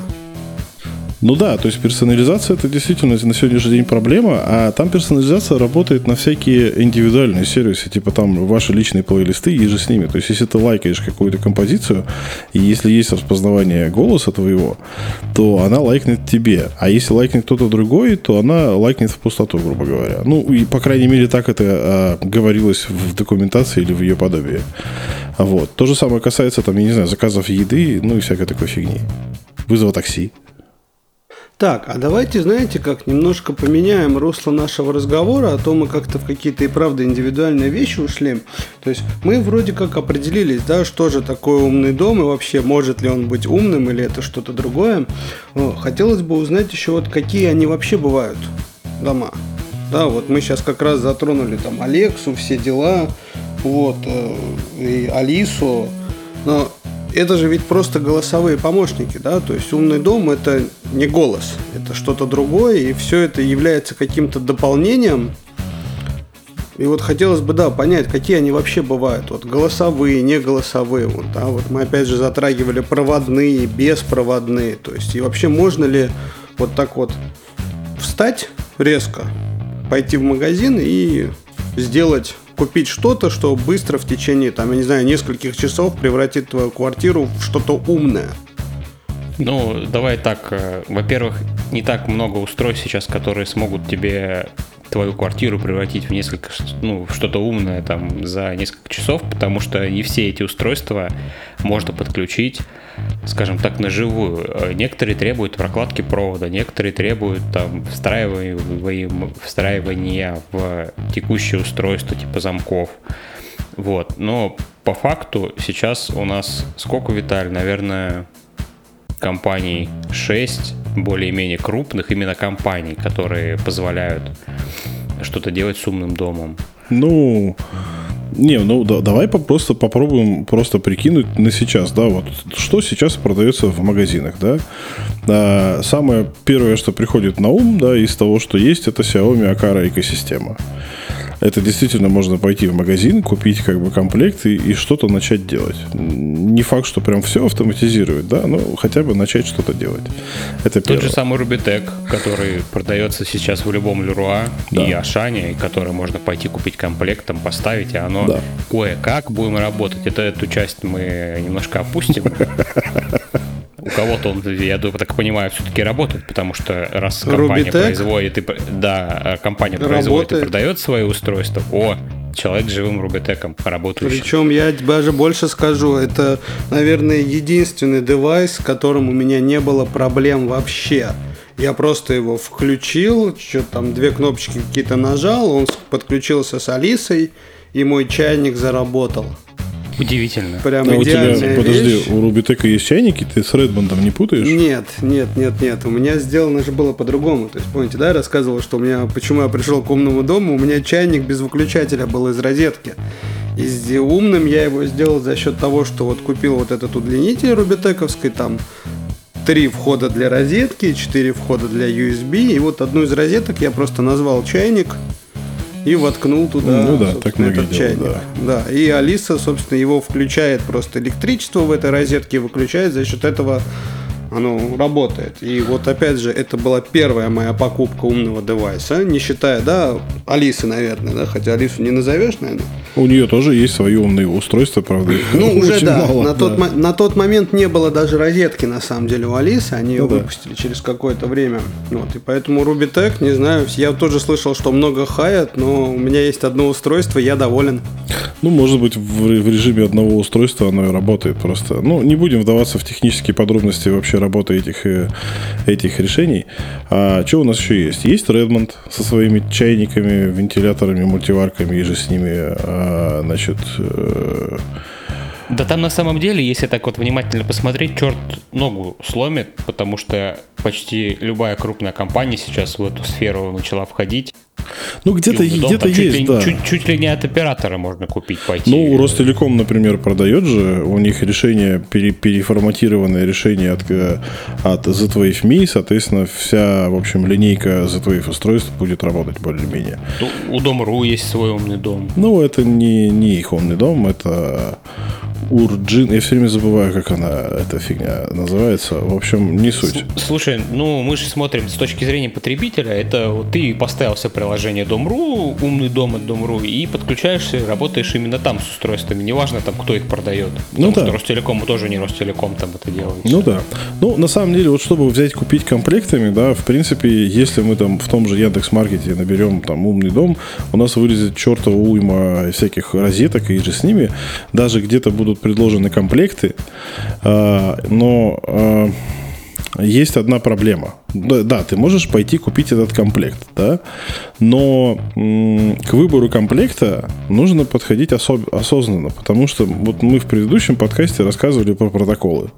Ну да, то есть персонализация это действительно на сегодняшний день проблема, а там персонализация работает на всякие индивидуальные сервисы, типа там ваши личные плейлисты и же с ними. То есть если ты лайкаешь какую-то композицию, и если есть распознавание голоса твоего, то она лайкнет тебе. А если лайкнет кто-то другой, то она лайкнет в пустоту, грубо говоря. Ну, и по крайней мере так это а, говорилось в документации или в ее подобии. Вот. То же самое касается, там, я не знаю, заказов еды, ну и всякой такой фигни. Вызова такси. Так, а давайте, знаете, как немножко поменяем русло нашего разговора, а то мы как-то в какие-то и правда индивидуальные вещи ушли. То есть мы вроде как определились, да, что же такое умный дом и вообще может ли он быть умным или это что-то другое. Хотелось бы узнать еще вот какие они вообще бывают, дома. Да, вот мы сейчас как раз затронули там Алексу, все дела, вот, э, и Алису. Но это же ведь просто голосовые помощники, да, то есть умный дом это не голос, это что-то другое, и все это является каким-то дополнением. И вот хотелось бы, да, понять, какие они вообще бывают. Вот голосовые, не голосовые. Вот, да, вот мы опять же затрагивали проводные, беспроводные. То есть, и вообще можно ли вот так вот встать резко, пойти в магазин и сделать купить что-то, что быстро в течение, там, я не знаю, нескольких часов превратит твою квартиру в что-то умное. Ну, давай так. Э, во-первых, не так много устройств сейчас, которые смогут тебе твою квартиру превратить в несколько, ну, что-то умное там за несколько часов, потому что не все эти устройства можно подключить скажем так, на живую. Э, некоторые требуют прокладки провода, некоторые требуют там встраивания, встраивания в текущее устройство типа замков. Вот. Но по факту сейчас у нас сколько, Виталь? Наверное, компаний 6 более-менее крупных именно компаний, которые позволяют что-то делать с умным домом. Ну, не, ну да, давай просто попробуем просто прикинуть на сейчас, да, вот что сейчас продается в магазинах, да. А, самое первое, что приходит на ум, да, из того, что есть, это Xiaomi Akara экосистема это действительно можно пойти в магазин, купить как бы комплект и, и что-то начать делать. Не факт, что прям все автоматизирует, да, но хотя бы начать что-то делать. Это Тот же самый Rubitec, который продается сейчас в любом Леруа да. и Ашане, который можно пойти купить комплект, там поставить, и оно да. кое-как будем работать. Это эту часть мы немножко опустим. у кого-то он, я так понимаю, все-таки работает, потому что раз компания Rubitech? производит и да, компания работает. производит и продает свои устройства, о, человек с живым Рубитеком работающий. Причем я даже больше скажу, это, наверное, единственный девайс, с которым у меня не было проблем вообще. Я просто его включил, что там две кнопочки какие-то нажал, он подключился с Алисой, и мой чайник заработал. Удивительно. Прям а у тебя, подожди, вещь. у Рубитека есть чайники, ты с Редмондом не путаешь? Нет, нет, нет, нет. У меня сделано же было по-другому. То есть, помните, да, я рассказывал, что у меня, почему я пришел к умному дому, у меня чайник без выключателя был из розетки. И умным я его сделал за счет того, что вот купил вот этот удлинитель рубитековский, там три входа для розетки, четыре входа для USB, и вот одну из розеток я просто назвал чайник, и воткнул туда ну, да, так этот чайник. Да. да. И Алиса, собственно, его включает просто электричество в этой розетке, выключает, за счет этого оно работает. И вот опять же, это была первая моя покупка умного девайса, не считая, да, Алисы, наверное, да, хотя Алису не назовешь, наверное. У нее тоже есть свои умные устройства, правда. Ну, уже да. Мало, на, да. Тот, на тот момент не было даже розетки, на самом деле, у Алисы. Они ее ну, выпустили да. через какое-то время. Вот, и поэтому Rubitech, не знаю, я тоже слышал, что много хаят, но у меня есть одно устройство, я доволен. Ну, может быть, в, в режиме одного устройства оно и работает просто. Ну, не будем вдаваться в технические подробности вообще работы этих, э, этих решений. А что у нас еще есть? Есть Redmond со своими чайниками, вентиляторами, мультиварками и же с ними, а, значит... Э, да там на самом деле, если так вот внимательно посмотреть, черт ногу сломит, потому что почти любая крупная компания сейчас в эту сферу начала входить. Ну, где-то где есть, чуть да. Чуть, чуть ли не от оператора можно купить пойти. Ну, Ростелеком, например, продает же, у них решение, пере, переформатированное решение от, э, от Z-Wave Me, соответственно, вся, в общем, линейка Z-Wave устройств будет работать более-менее. Ну, у Дом.ру есть свой умный дом. Ну, это не, не их умный дом, это Урджин. Я все время забываю, как она, эта фигня называется. В общем, не суть. Слушай, ну мы же смотрим с точки зрения потребителя. Это вот ты поставил себе приложение Дом.ру, умный дом от Дом.ру, и подключаешься, работаешь именно там с устройствами. Неважно там, кто их продает. Ну да. Ростелеком тоже не Ростелеком там это делает. Ну да. Ну, на самом деле, вот чтобы взять, купить комплектами, да, в принципе, если мы там в том же Яндекс.Маркете наберем там умный дом, у нас вылезет чертова уйма всяких розеток, и же с ними даже где-то будут предложены комплекты, а, но а, есть одна проблема. Да, ты можешь пойти купить этот комплект, да, но к выбору комплекта нужно подходить особ- осознанно, потому что вот мы в предыдущем подкасте рассказывали про протоколы.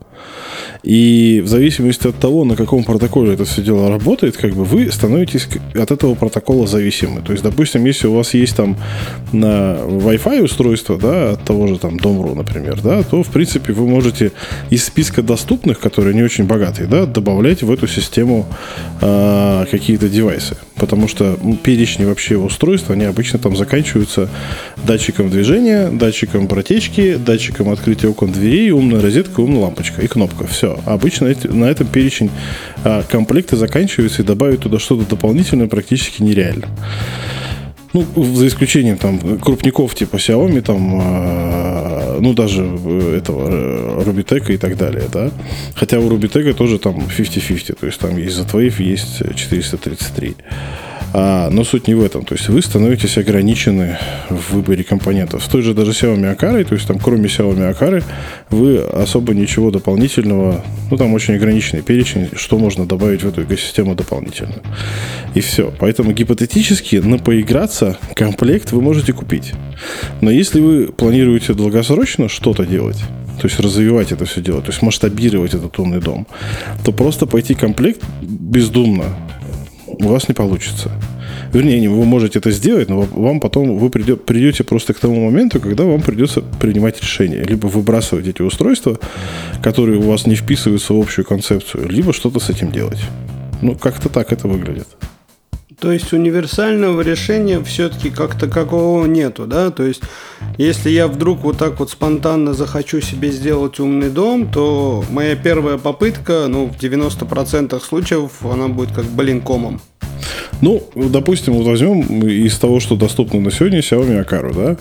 И в зависимости от того, на каком протоколе это все дело работает, как бы вы становитесь от этого протокола зависимы. То есть, допустим, если у вас есть там на Wi-Fi устройство, да, от того же там Dom.ru, например, да, то, в принципе, вы можете из списка доступных, которые не очень богатые, да, добавлять в эту систему э, какие-то девайсы. Потому что перечни вообще устройств, они обычно там заканчиваются датчиком движения, датчиком протечки, датчиком открытия окон дверей, умной розеткой, умной лампочкой и кнопка. Все. Обычно на этом перечень э, комплекты заканчиваются и добавить туда что-то дополнительное практически нереально. Ну, за исключением там крупников типа Xiaomi, там, э, ну, даже этого э, Rubitec и так далее, да. Хотя у Rubitec тоже там 50-50, то есть там есть за твоих есть 433. А, но суть не в этом. То есть вы становитесь ограничены в выборе компонентов. С той же даже Xiaomi Akari, то есть там кроме Xiaomi Akari, вы особо ничего дополнительного, ну там очень ограниченный перечень, что можно добавить в эту экосистему дополнительно. И все. Поэтому гипотетически на поиграться комплект вы можете купить. Но если вы планируете долгосрочно что-то делать, то есть развивать это все дело, то есть масштабировать этот умный дом, то просто пойти комплект бездумно у вас не получится. Вернее, вы можете это сделать, но вам потом вы придет, придете просто к тому моменту, когда вам придется принимать решение. Либо выбрасывать эти устройства, которые у вас не вписываются в общую концепцию, либо что-то с этим делать. Ну, как-то так это выглядит. То есть универсального решения все-таки как такового нету, да? То есть если я вдруг вот так вот спонтанно захочу себе сделать умный дом, то моя первая попытка, ну, в 90% случаев она будет как блинкомом. Ну, допустим, вот возьмем из того, что доступно на сегодня Xiaomi Akaru, да,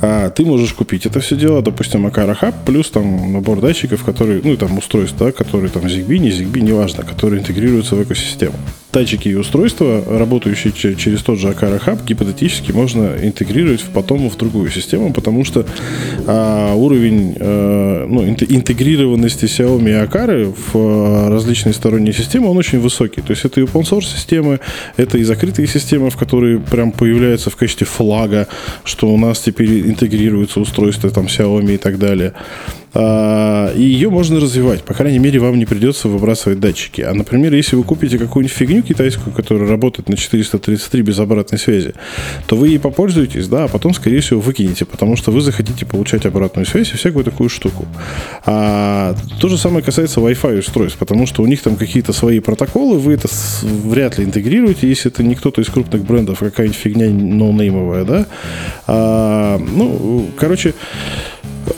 а ты можешь купить это все дело, допустим, Akara Hub, плюс там набор датчиков, которые, ну, там устройств, да, которые там ZigBee, не ZigBee, неважно, которые интегрируются в экосистему. Датчики и устройства, работающие через тот же Akara Hub, гипотетически можно интегрировать потом в другую систему, потому что а, уровень а, ну, интегрированности Xiaomi и Akara в а, различные сторонние системы, он очень высокий. То есть это и open source системы, это и закрытые системы, в которые прям появляются в качестве флага, что у нас теперь интегрируются устройства там Xiaomi и так далее. А, ее можно развивать. По крайней мере, вам не придется выбрасывать датчики. А, например, если вы купите какую-нибудь фигню китайскую, которая работает на 433 без обратной связи, то вы ей попользуетесь, да, а потом, скорее всего, выкинете, потому что вы захотите получать обратную связь и всякую такую штуку. А то же самое касается Wi-Fi устройств, потому что у них там какие-то свои протоколы, вы это вряд ли интегрируете, если это не кто-то из крупных брендов, какая-нибудь фигня ноунеймовая, да. А, ну, короче,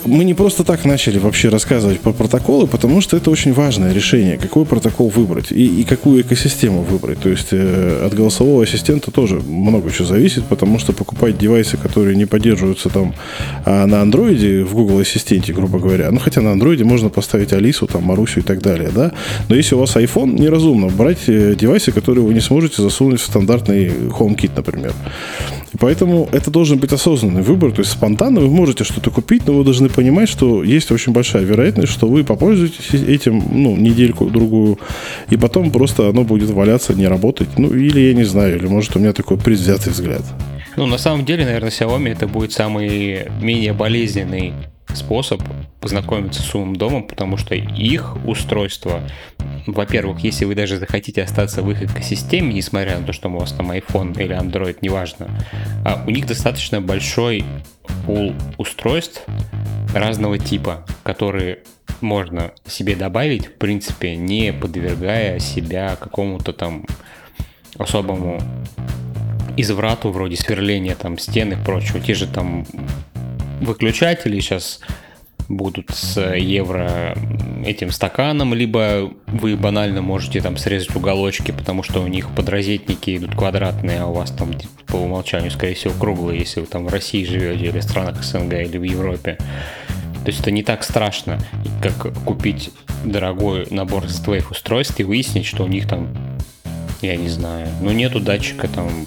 мы не просто так начали вообще рассказывать про протоколы, потому что это очень важное решение, какой протокол выбрать и, и какую экосистему выбрать. То есть э, от голосового ассистента тоже много чего зависит, потому что покупать девайсы, которые не поддерживаются там а на андроиде, в Google Ассистенте, грубо говоря, ну хотя на андроиде можно поставить Алису, там, Марусю и так далее, да, но если у вас iPhone, неразумно брать э, девайсы, которые вы не сможете засунуть в стандартный HomeKit, например. И поэтому это должен быть осознанный выбор, то есть спонтанно вы можете что-то купить, но вы должны понимать, что есть очень большая вероятность, что вы попользуетесь этим, ну, недельку-другую, и потом просто оно будет валяться, не работать. Ну, или я не знаю, или может у меня такой предвзятый взгляд. Ну, на самом деле, наверное, Xiaomi это будет самый менее болезненный способ познакомиться с умным домом, потому что их устройства во-первых, если вы даже захотите остаться в их экосистеме, несмотря на то, что у вас там iPhone или Android, неважно, а у них достаточно большой пул устройств разного типа, которые можно себе добавить, в принципе, не подвергая себя какому-то там особому изврату вроде сверления там стены и прочего. Те же там выключатели сейчас будут с евро этим стаканом, либо вы банально можете там срезать уголочки, потому что у них подрозетники идут квадратные, а у вас там по умолчанию, скорее всего, круглые, если вы там в России живете или в странах СНГ или в Европе. То есть это не так страшно, как купить дорогой набор твоих устройств и выяснить, что у них там, я не знаю, ну нету датчика там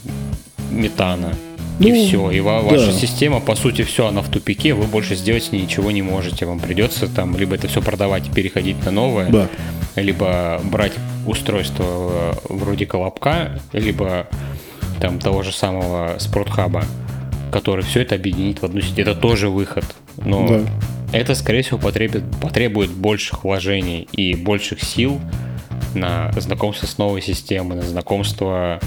метана, ну, и все. И ва- да. ваша система, по сути, все, она в тупике, вы больше сделать с ней ничего не можете. Вам придется там либо это все продавать и переходить на новое, да. либо брать устройство э, вроде колобка, либо там того же самого спортхаба, который все это объединит в одну сеть. Это тоже выход. Но да. это, скорее всего, потребует, потребует больших вложений и больших сил на знакомство с новой системой, на знакомство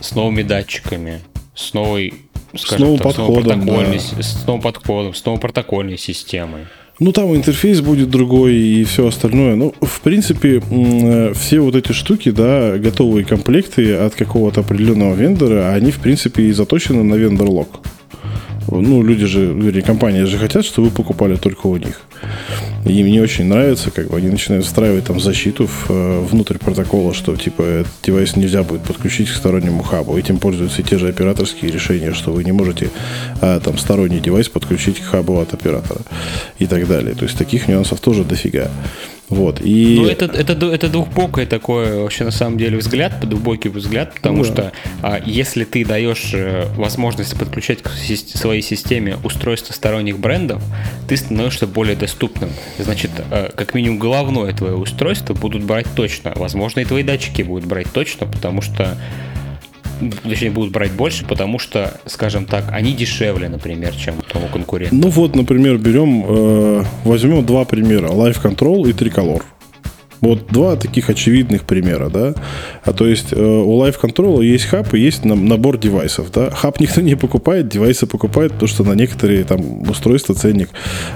с новыми датчиками, с новой, скажем с новым так, подходом, с, новой да. с новым подходом, с новой протокольной системой. Ну, там интерфейс будет другой и все остальное. Ну, в принципе, э, все вот эти штуки, да, готовые комплекты от какого-то определенного вендора, они, в принципе, и заточены на вендор-лог. Ну, люди же, вернее, компании же хотят, чтобы вы покупали только у них. Им не очень нравится, как бы они начинают встраивать там защиту в, э, внутрь протокола, что типа этот девайс нельзя будет подключить к стороннему хабу. Этим пользуются и те же операторские решения, что вы не можете а, там сторонний девайс подключить к хабу от оператора и так далее. То есть таких нюансов тоже дофига. Вот, и... Ну, это, это, это двухбокое такое, вообще, на самом деле, взгляд, двухбокий взгляд, потому да. что а, если ты даешь э, возможность подключать к своей системе устройства сторонних брендов, ты становишься более доступным. Значит, а, как минимум головное твое устройство будут брать точно. Возможно, и твои датчики будут брать точно, потому что точнее, будут брать больше, потому что, скажем так, они дешевле, например, чем у конкурента. Ну вот, например, берем, э, возьмем два примера. Life Control и Триколор. Вот два таких очевидных примера, да. А то есть э, у Life Control есть хаб и есть набор девайсов, да. Хаб никто не покупает, девайсы покупают, потому что на некоторые там устройства ценник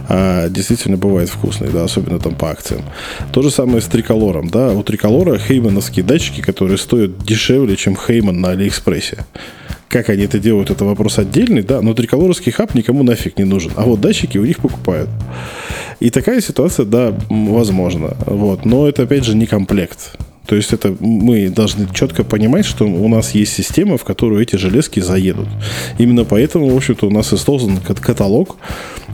а, действительно бывает вкусный, да, особенно там по акциям. То же самое с триколором, да. У триколора Heiman овские датчики, которые стоят дешевле, чем Heiman на Алиэкспрессе. Как они это делают, это вопрос отдельный, да, но триколоровский хаб никому нафиг не нужен. А вот датчики у них покупают. И такая ситуация, да, возможно. Вот. Но это, опять же, не комплект. То есть это мы должны четко понимать, что у нас есть система, в которую эти железки заедут. Именно поэтому, в общем-то, у нас и создан каталог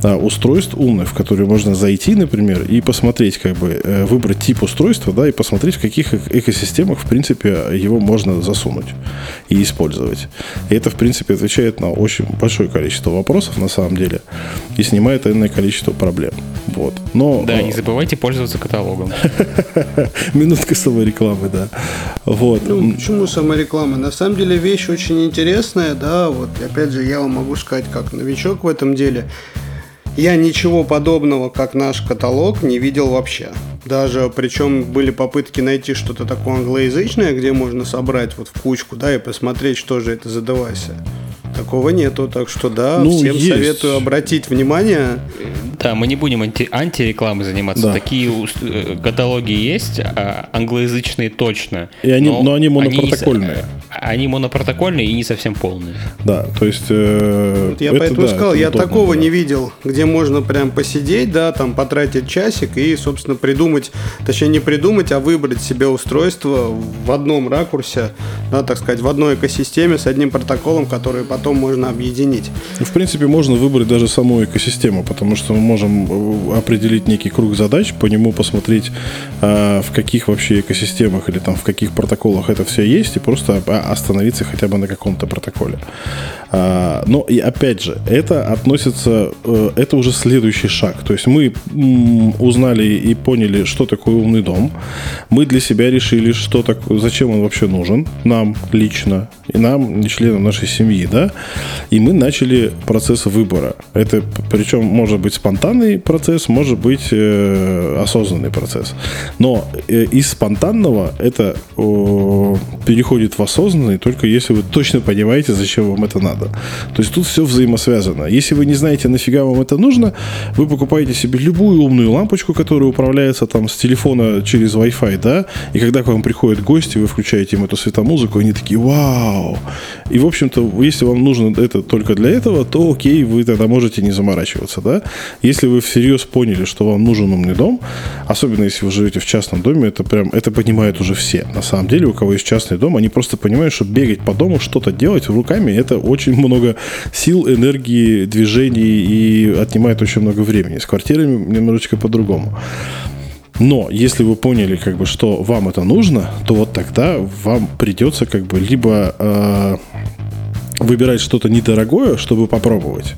устройств умных, в которые можно зайти, например, и посмотреть, как бы э, выбрать тип устройства, да, и посмотреть, в каких экосистемах, в принципе, его можно засунуть и использовать. И это, в принципе, отвечает на очень большое количество вопросов, на самом деле, и снимает энное количество проблем. Вот. Но, да, не забывайте пользоваться каталогом. Минутка саморекламы саморекламы, да. Вот. Ну, почему самореклама? На самом деле вещь очень интересная, да, вот опять же я вам могу сказать, как новичок в этом деле. Я ничего подобного, как наш каталог, не видел вообще. Даже, причем были попытки найти что-то такое англоязычное, где можно собрать вот в кучку, да, и посмотреть, что же это за девайсы. Такого нету, так что да, ну, всем есть. советую обратить внимание. Да, мы не будем анти антирекламой заниматься. Да. Такие э, каталоги есть, а англоязычные точно. И они, но, но они монопротокольные. Они, они монопротокольные и не совсем полные. Да, то есть... Э, вот я это, поэтому да, сказал, я удобно, такого да. не видел, где можно прям посидеть, да, там потратить часик и, собственно, придумать, точнее не придумать, а выбрать себе устройство в одном ракурсе, да, так сказать, в одной экосистеме с одним протоколом, который потом потом можно объединить. В принципе, можно выбрать даже саму экосистему, потому что мы можем э, определить некий круг задач, по нему посмотреть, а, в каких вообще экосистемах или там в каких протоколах это все есть, и просто остановиться хотя бы на каком-то протоколе. А, но и опять же, это относится, э, это уже следующий шаг. То есть мы узнали и поняли, что такое умный дом. Мы для себя решили, что так, зачем он вообще нужен нам лично и нам, членам нашей семьи, да, и мы начали процесс выбора. Это, причем, может быть спонтанный процесс, может быть э, осознанный процесс. Но э, из спонтанного это э, переходит в осознанный, только если вы точно понимаете, зачем вам это надо. То есть тут все взаимосвязано. Если вы не знаете, нафига вам это нужно, вы покупаете себе любую умную лампочку, которая управляется там с телефона через Wi-Fi, да, и когда к вам приходят гости, вы включаете им эту светомузыку, они такие, вау! И, в общем-то, если вам нужно это только для этого, то окей, вы тогда можете не заморачиваться, да. Если вы всерьез поняли, что вам нужен умный дом, особенно если вы живете в частном доме, это прям, это понимают уже все. На самом деле, у кого есть частный дом, они просто понимают, что бегать по дому, что-то делать руками, это очень много сил, энергии, движений и отнимает очень много времени. С квартирами немножечко по-другому. Но если вы поняли, как бы, что вам это нужно, то вот тогда вам придется как бы либо э, выбирать что-то недорогое, чтобы попробовать.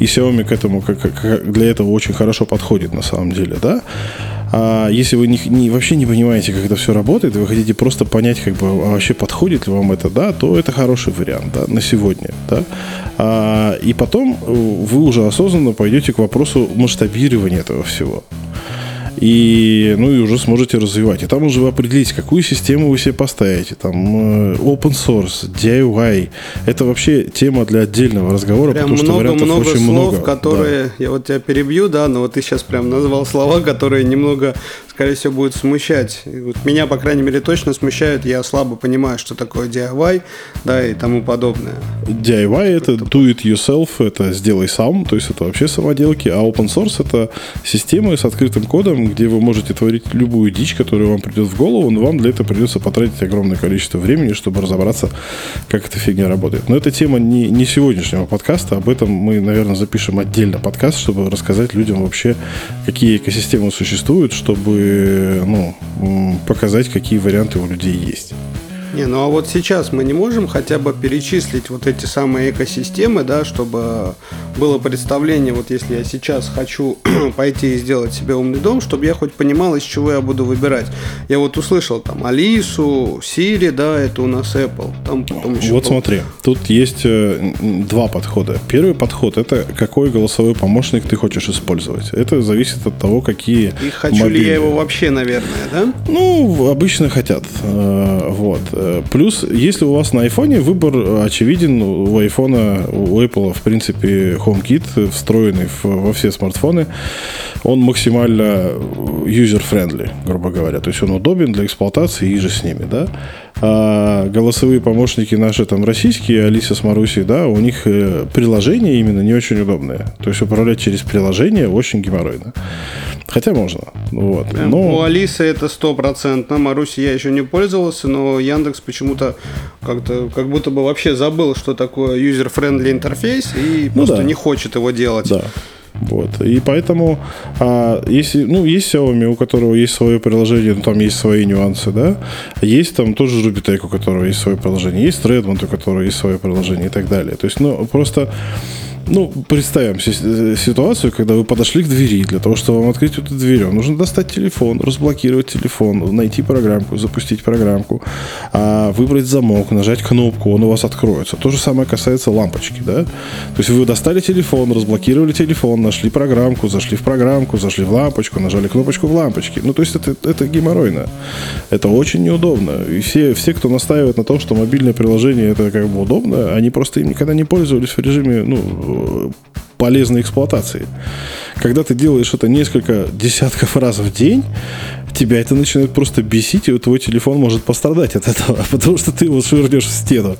И Xiaomi к этому как, как для этого очень хорошо подходит на самом деле, да. А если вы не, не, вообще не понимаете, как это все работает, вы хотите просто понять, как бы, а вообще подходит ли вам это, да, то это хороший вариант, да, на сегодня, да. А, и потом вы уже осознанно пойдете к вопросу масштабирования этого всего и, ну, и уже сможете развивать. И там уже вы определите, какую систему вы себе поставите. Там э, open source, DIY. Это вообще тема для отдельного разговора, прям потому много, что вариантов много очень слов, много. которые, да. я вот тебя перебью, да, но вот ты сейчас прям назвал слова, которые немного, скорее всего, будут смущать. Вот меня, по крайней мере, точно смущают. Я слабо понимаю, что такое DIY, да, и тому подобное. DIY это do it yourself, это сделай сам, то есть это вообще самоделки, а open source это системы с открытым кодом, где вы можете творить любую дичь, которая вам придет в голову, но вам для этого придется потратить огромное количество времени, чтобы разобраться, как эта фигня работает. Но эта тема не, не сегодняшнего подкаста, об этом мы, наверное, запишем отдельно подкаст, чтобы рассказать людям вообще, какие экосистемы существуют, чтобы ну, показать, какие варианты у людей есть. Не, ну а вот сейчас мы не можем хотя бы перечислить вот эти самые экосистемы, да, чтобы было представление, вот если я сейчас хочу пойти и сделать себе умный дом, чтобы я хоть понимал, из чего я буду выбирать. Я вот услышал там Алису, Сири, да, это у нас Apple. Там потом еще вот был... смотри, тут есть э, два подхода. Первый подход это какой голосовой помощник ты хочешь использовать. Это зависит от того, какие. И хочу мобильные. ли я его вообще, наверное, да? Ну, обычно хотят. Э, вот. Э, плюс, если у вас на айфоне, выбор очевиден. У айфона, у Apple, в принципе, HomeKit, встроенный во все смартфоны, он максимально user-friendly, грубо говоря. То есть он удобен для эксплуатации и же с ними, да. А голосовые помощники наши там российские, Алиса с Марусей, да, у них э, приложение именно не очень удобное. То есть управлять через приложение очень геморройно. Хотя можно. Вот. Но... У Алисы это стопроцентно. Маруси я еще не пользовался, но Яндекс почему-то как-то как будто бы вообще забыл, что такое user-friendly интерфейс и ну просто да. не хочет его делать. Да. Вот. И поэтому, а, если, ну, есть Xiaomi, у которого есть свое приложение, но там есть свои нюансы, да. Есть там тоже Rubitech, у которого есть свое приложение. Есть Redmond, у которого есть свое приложение и так далее. То есть, ну, просто ну, представим э, ситуацию, когда вы подошли к двери. Для того, чтобы вам открыть эту дверь, вам нужно достать телефон, разблокировать телефон, найти программку, запустить программку, а, выбрать замок, нажать кнопку, он у вас откроется. То же самое касается лампочки, да? То есть вы достали телефон, разблокировали телефон, нашли программку, зашли в программку, зашли в лампочку, нажали кнопочку в лампочке. Ну, то есть это, это геморройно. Это очень неудобно. И все, все, кто настаивает на том, что мобильное приложение это как бы удобно, они просто им никогда не пользовались в режиме, ну, полезной эксплуатации. Когда ты делаешь это несколько десятков раз в день, тебя это начинает просто бесить, и твой телефон может пострадать от этого, потому что ты его швырнешь в стену.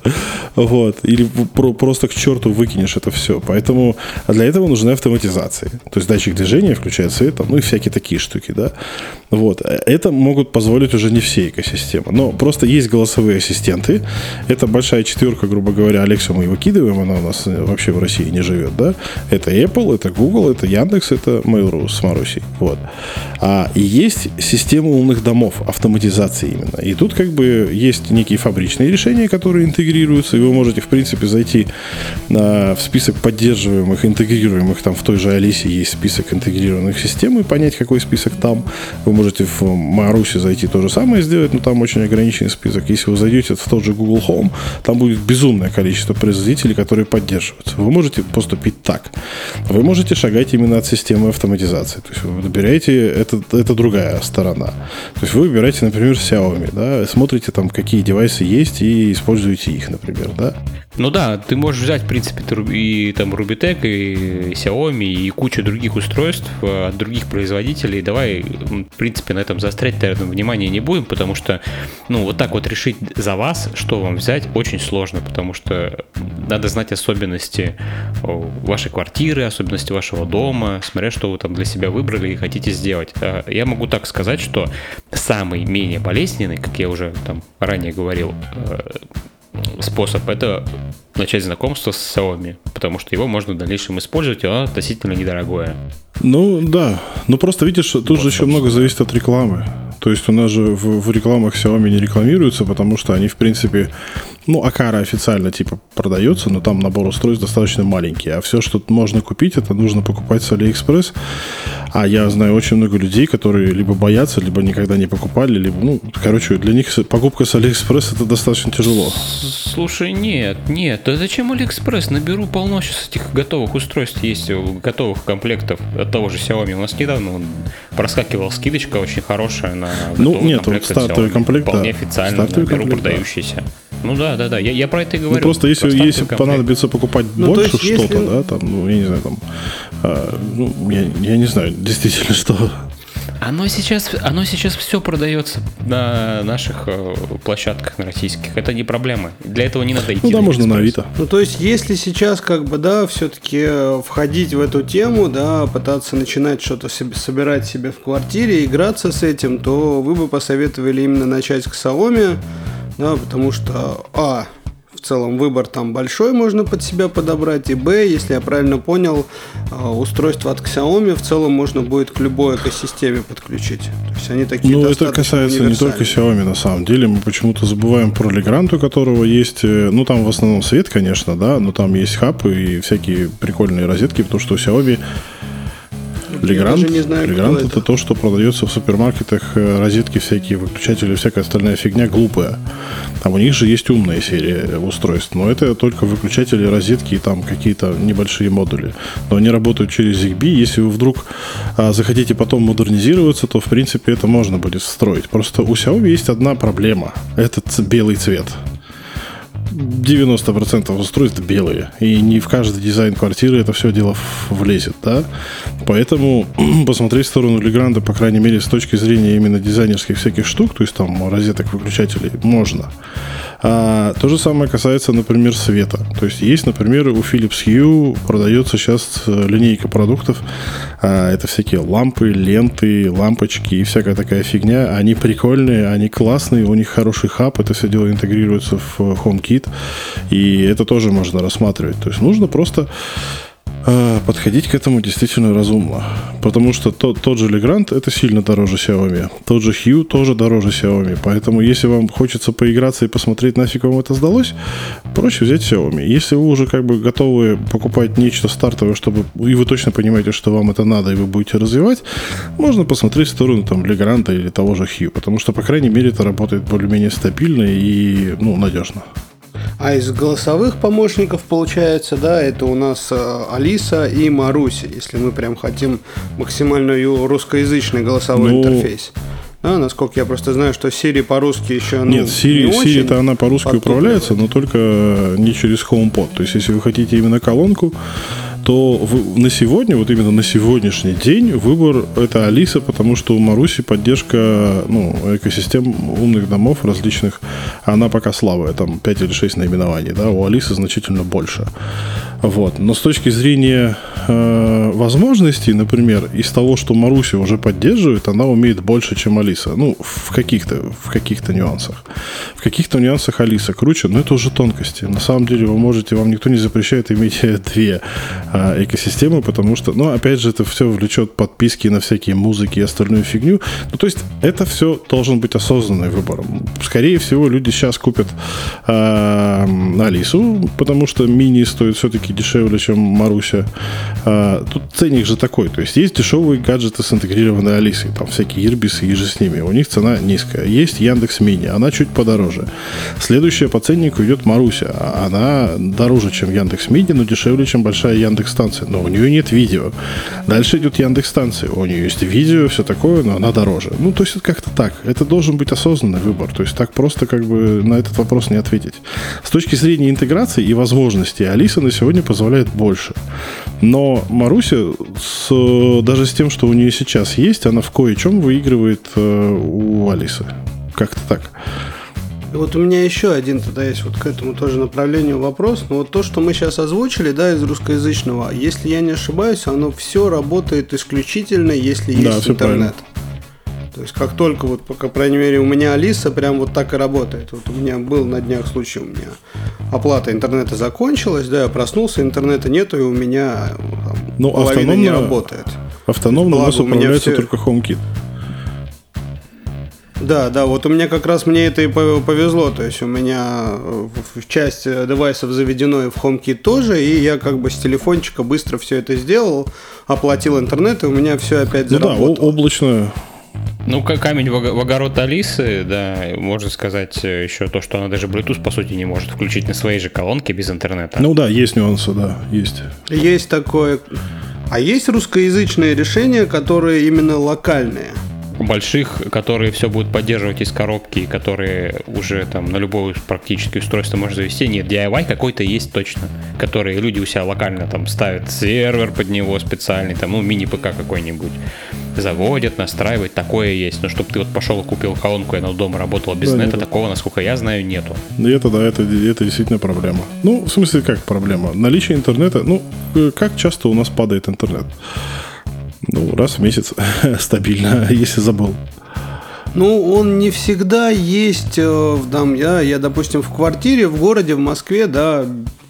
Вот. Или про- просто к черту выкинешь это все. Поэтому для этого нужны автоматизации. То есть датчик движения включает свет, ну и всякие такие штуки, да. Вот. Это могут позволить уже не все экосистемы. Но просто есть голосовые ассистенты. Это большая четверка, грубо говоря, Alexa мы выкидываем, она у нас вообще в России не живет, да. Это Apple, это Google, это Яндекс, это Mail.ru с Марусей. Вот. А есть система систему умных домов, автоматизации именно. И тут как бы есть некие фабричные решения, которые интегрируются, и вы можете, в принципе, зайти в список поддерживаемых, интегрируемых, там в той же Алисе есть список интегрированных систем, и понять, какой список там. Вы можете в Марусе зайти то же самое сделать, но там очень ограниченный список. Если вы зайдете в тот же Google Home, там будет безумное количество производителей, которые поддерживаются. Вы можете поступить так. Вы можете шагать именно от системы автоматизации. То есть вы выбираете, это, это другая сторона. То есть вы выбираете, например, Xiaomi, да, смотрите там, какие девайсы есть и используете их, например, да. Ну да, ты можешь взять, в принципе, и там Rubitec, и Xiaomi, и кучу других устройств э, от других производителей. Давай, в принципе, на этом заострять, наверное, внимание не будем, потому что, ну, вот так вот решить за вас, что вам взять, очень сложно, потому что надо знать особенности вашей квартиры, особенности вашего дома, смотря, что вы там для себя выбрали и хотите сделать. А я могу так сказать, что самый менее болезненный, как я уже там ранее говорил, э, способ это начать знакомство с Xiaomi, потому что его можно в дальнейшем использовать, и оно относительно недорогое. Ну да, ну просто видишь, тут вот, же еще много зависит от рекламы. То есть у нас же в, в рекламах Xiaomi не рекламируются, потому что они, в принципе, ну, Акара официально типа продается, но там набор устройств достаточно маленький. А все, что можно купить, это нужно покупать с AliExpress. А я знаю очень много людей, которые либо боятся, либо никогда не покупали, либо, ну, короче, для них покупка с AliExpress это достаточно тяжело. Слушай, нет, нет, да зачем AliExpress? Наберу полно сейчас этих готовых устройств есть, готовых комплектов от того же Xiaomi. У нас недавно он проскакивал скидочка очень хорошая на ну, нет, комплект стартовый комплект, Вполне да. официально, стартовый комплект, продающийся. Да. Ну да, да, да. Я, я про это и ну, говорю. Ну, просто если, если комплект. понадобится покупать ну, больше что-то, если... да, там, ну, я не знаю, там, а, ну, я, я не знаю, действительно, что. Оно сейчас, оно сейчас все продается на наших э, площадках на российских. Это не проблема. Для этого не надо идти. Ну да, можно на Авито. Ну то есть, если сейчас как бы, да, все-таки э, входить в эту тему, да, пытаться начинать что-то себе, собирать себе в квартире, играться с этим, то вы бы посоветовали именно начать к Xiaomi, да, потому что, а, целом выбор там большой можно под себя подобрать, и б, если я правильно понял, а, устройство от Xiaomi в целом можно будет к любой экосистеме подключить. То есть они такие Ну, это касается не только Xiaomi, на самом деле. Мы почему-то забываем про Legrand, у которого есть, э, ну, там в основном свет, конечно, да, но там есть хаб и всякие прикольные розетки, потому что у Xiaomi Легрант, не знаю, Легрант это. это то, что продается в супермаркетах, э, розетки всякие, выключатели, всякая остальная фигня глупая. Там у них же есть умная серия устройств, но это только выключатели, розетки и там какие-то небольшие модули. Но они работают через ZigBee. Если вы вдруг а, захотите потом модернизироваться, то в принципе это можно будет встроить. Просто у Xiaomi есть одна проблема. Этот белый цвет. 90% устройств белые. И не в каждый дизайн квартиры это все дело влезет, да. Поэтому посмотреть в сторону Легранда, по крайней мере, с точки зрения именно дизайнерских всяких штук, то есть там розеток, выключателей, можно. А, то же самое касается, например, света. То есть есть, например, у Philips Hue продается сейчас э, линейка продуктов. А, это всякие лампы, ленты, лампочки и всякая такая фигня. Они прикольные, они классные, у них хороший хаб, это все дело интегрируется в HomeKit. И это тоже можно рассматривать. То есть нужно просто подходить к этому действительно разумно. Потому что тот, тот же Legrand это сильно дороже Xiaomi. Тот же Hue тоже дороже Xiaomi. Поэтому если вам хочется поиграться и посмотреть, нафиг вам это сдалось, проще взять Xiaomi. Если вы уже как бы готовы покупать нечто стартовое, чтобы и вы точно понимаете, что вам это надо, и вы будете развивать, можно посмотреть в сторону там Legrand или того же Hue. Потому что, по крайней мере, это работает более-менее стабильно и ну, надежно. А из голосовых помощников получается, да, это у нас э, Алиса и Маруся, если мы прям хотим максимально русскоязычный голосовой ну, интерфейс. Да, насколько я просто знаю, что Siri по-русски еще ну, Нет, Siri, не Siri это она по-русски управляется, но только не через HomePod. То есть, если вы хотите именно колонку, то в, на сегодня, вот именно на сегодняшний день, выбор это Алиса, потому что у Маруси поддержка ну, экосистем умных домов различных, она пока слабая, там 5 или 6 наименований, да, у Алисы значительно больше. Вот. Но с точки зрения э, возможностей, например, из того, что Маруся уже поддерживает, она умеет больше, чем Алиса. Ну, в каких-то, в каких-то нюансах. В каких-то нюансах Алиса круче, но это уже тонкости. На самом деле вы можете, вам никто не запрещает иметь две э, экосистемы, потому что, ну, опять же, это все влечет подписки на всякие музыки и остальную фигню. Ну, то есть это все должен быть осознанный выбор. Скорее всего, люди сейчас купят э, Алису, потому что мини стоит все-таки дешевле, чем Маруся. А, тут ценник же такой. То есть есть дешевые гаджеты с интегрированной Алисой. Там всякие Ирбисы и же с ними. У них цена низкая. Есть Яндекс Мини. Она чуть подороже. Следующая по ценнику идет Маруся. Она дороже, чем Яндекс Мини, но дешевле, чем большая Яндекс станция. Но у нее нет видео. Дальше идет Яндекс станция. У нее есть видео, все такое, но она дороже. Ну, то есть это как-то так. Это должен быть осознанный выбор. То есть так просто как бы на этот вопрос не ответить. С точки зрения интеграции и возможностей Алиса на сегодня позволяет больше. Но Маруся, с, даже с тем, что у нее сейчас есть, она в кое-чем выигрывает э, у Алисы. Как-то так. Вот у меня еще один тогда есть вот к этому тоже направлению вопрос. Но вот то, что мы сейчас озвучили, да, из русскоязычного, если я не ошибаюсь, оно все работает исключительно, если есть да, интернет. Правильно. То есть как только вот, по крайней мере, у меня Алиса прям вот так и работает. Вот у меня был на днях случай, у меня оплата интернета закончилась, да, я проснулся, интернета нету, и у меня там, ну, половина не работает. Автономно у нас управляется все... только HomeKit. Да, да, вот у меня как раз мне это и повезло, то есть у меня в часть девайсов заведено и в HomeKit тоже, и я как бы с телефончика быстро все это сделал, оплатил интернет, и у меня все опять заработало. Ну да, облачное ну, камень в огород Алисы, да, можно сказать э, еще то, что она даже Bluetooth, по сути, не может включить на своей же колонке без интернета. Ну да, есть нюансы, да, есть. Есть такое. А есть русскоязычные решения, которые именно локальные? Больших, которые все будут поддерживать из коробки, которые уже там на любое практически устройство можно завести. Нет, DIY какой-то есть точно, которые люди у себя локально там ставят сервер под него специальный, там, ну, мини-ПК какой-нибудь заводят, настраивают, такое есть. Но чтобы ты вот пошел и купил колонку, и она дома работала без да, нета, нет. такого, насколько я знаю, нету. Это да, это, это действительно проблема. Ну, в смысле, как проблема? Наличие интернета, ну, э, как часто у нас падает интернет? Ну, раз в месяц стабильно, если забыл. Ну, он не всегда есть. Э, там, я, я, допустим, в квартире в городе, в Москве, да,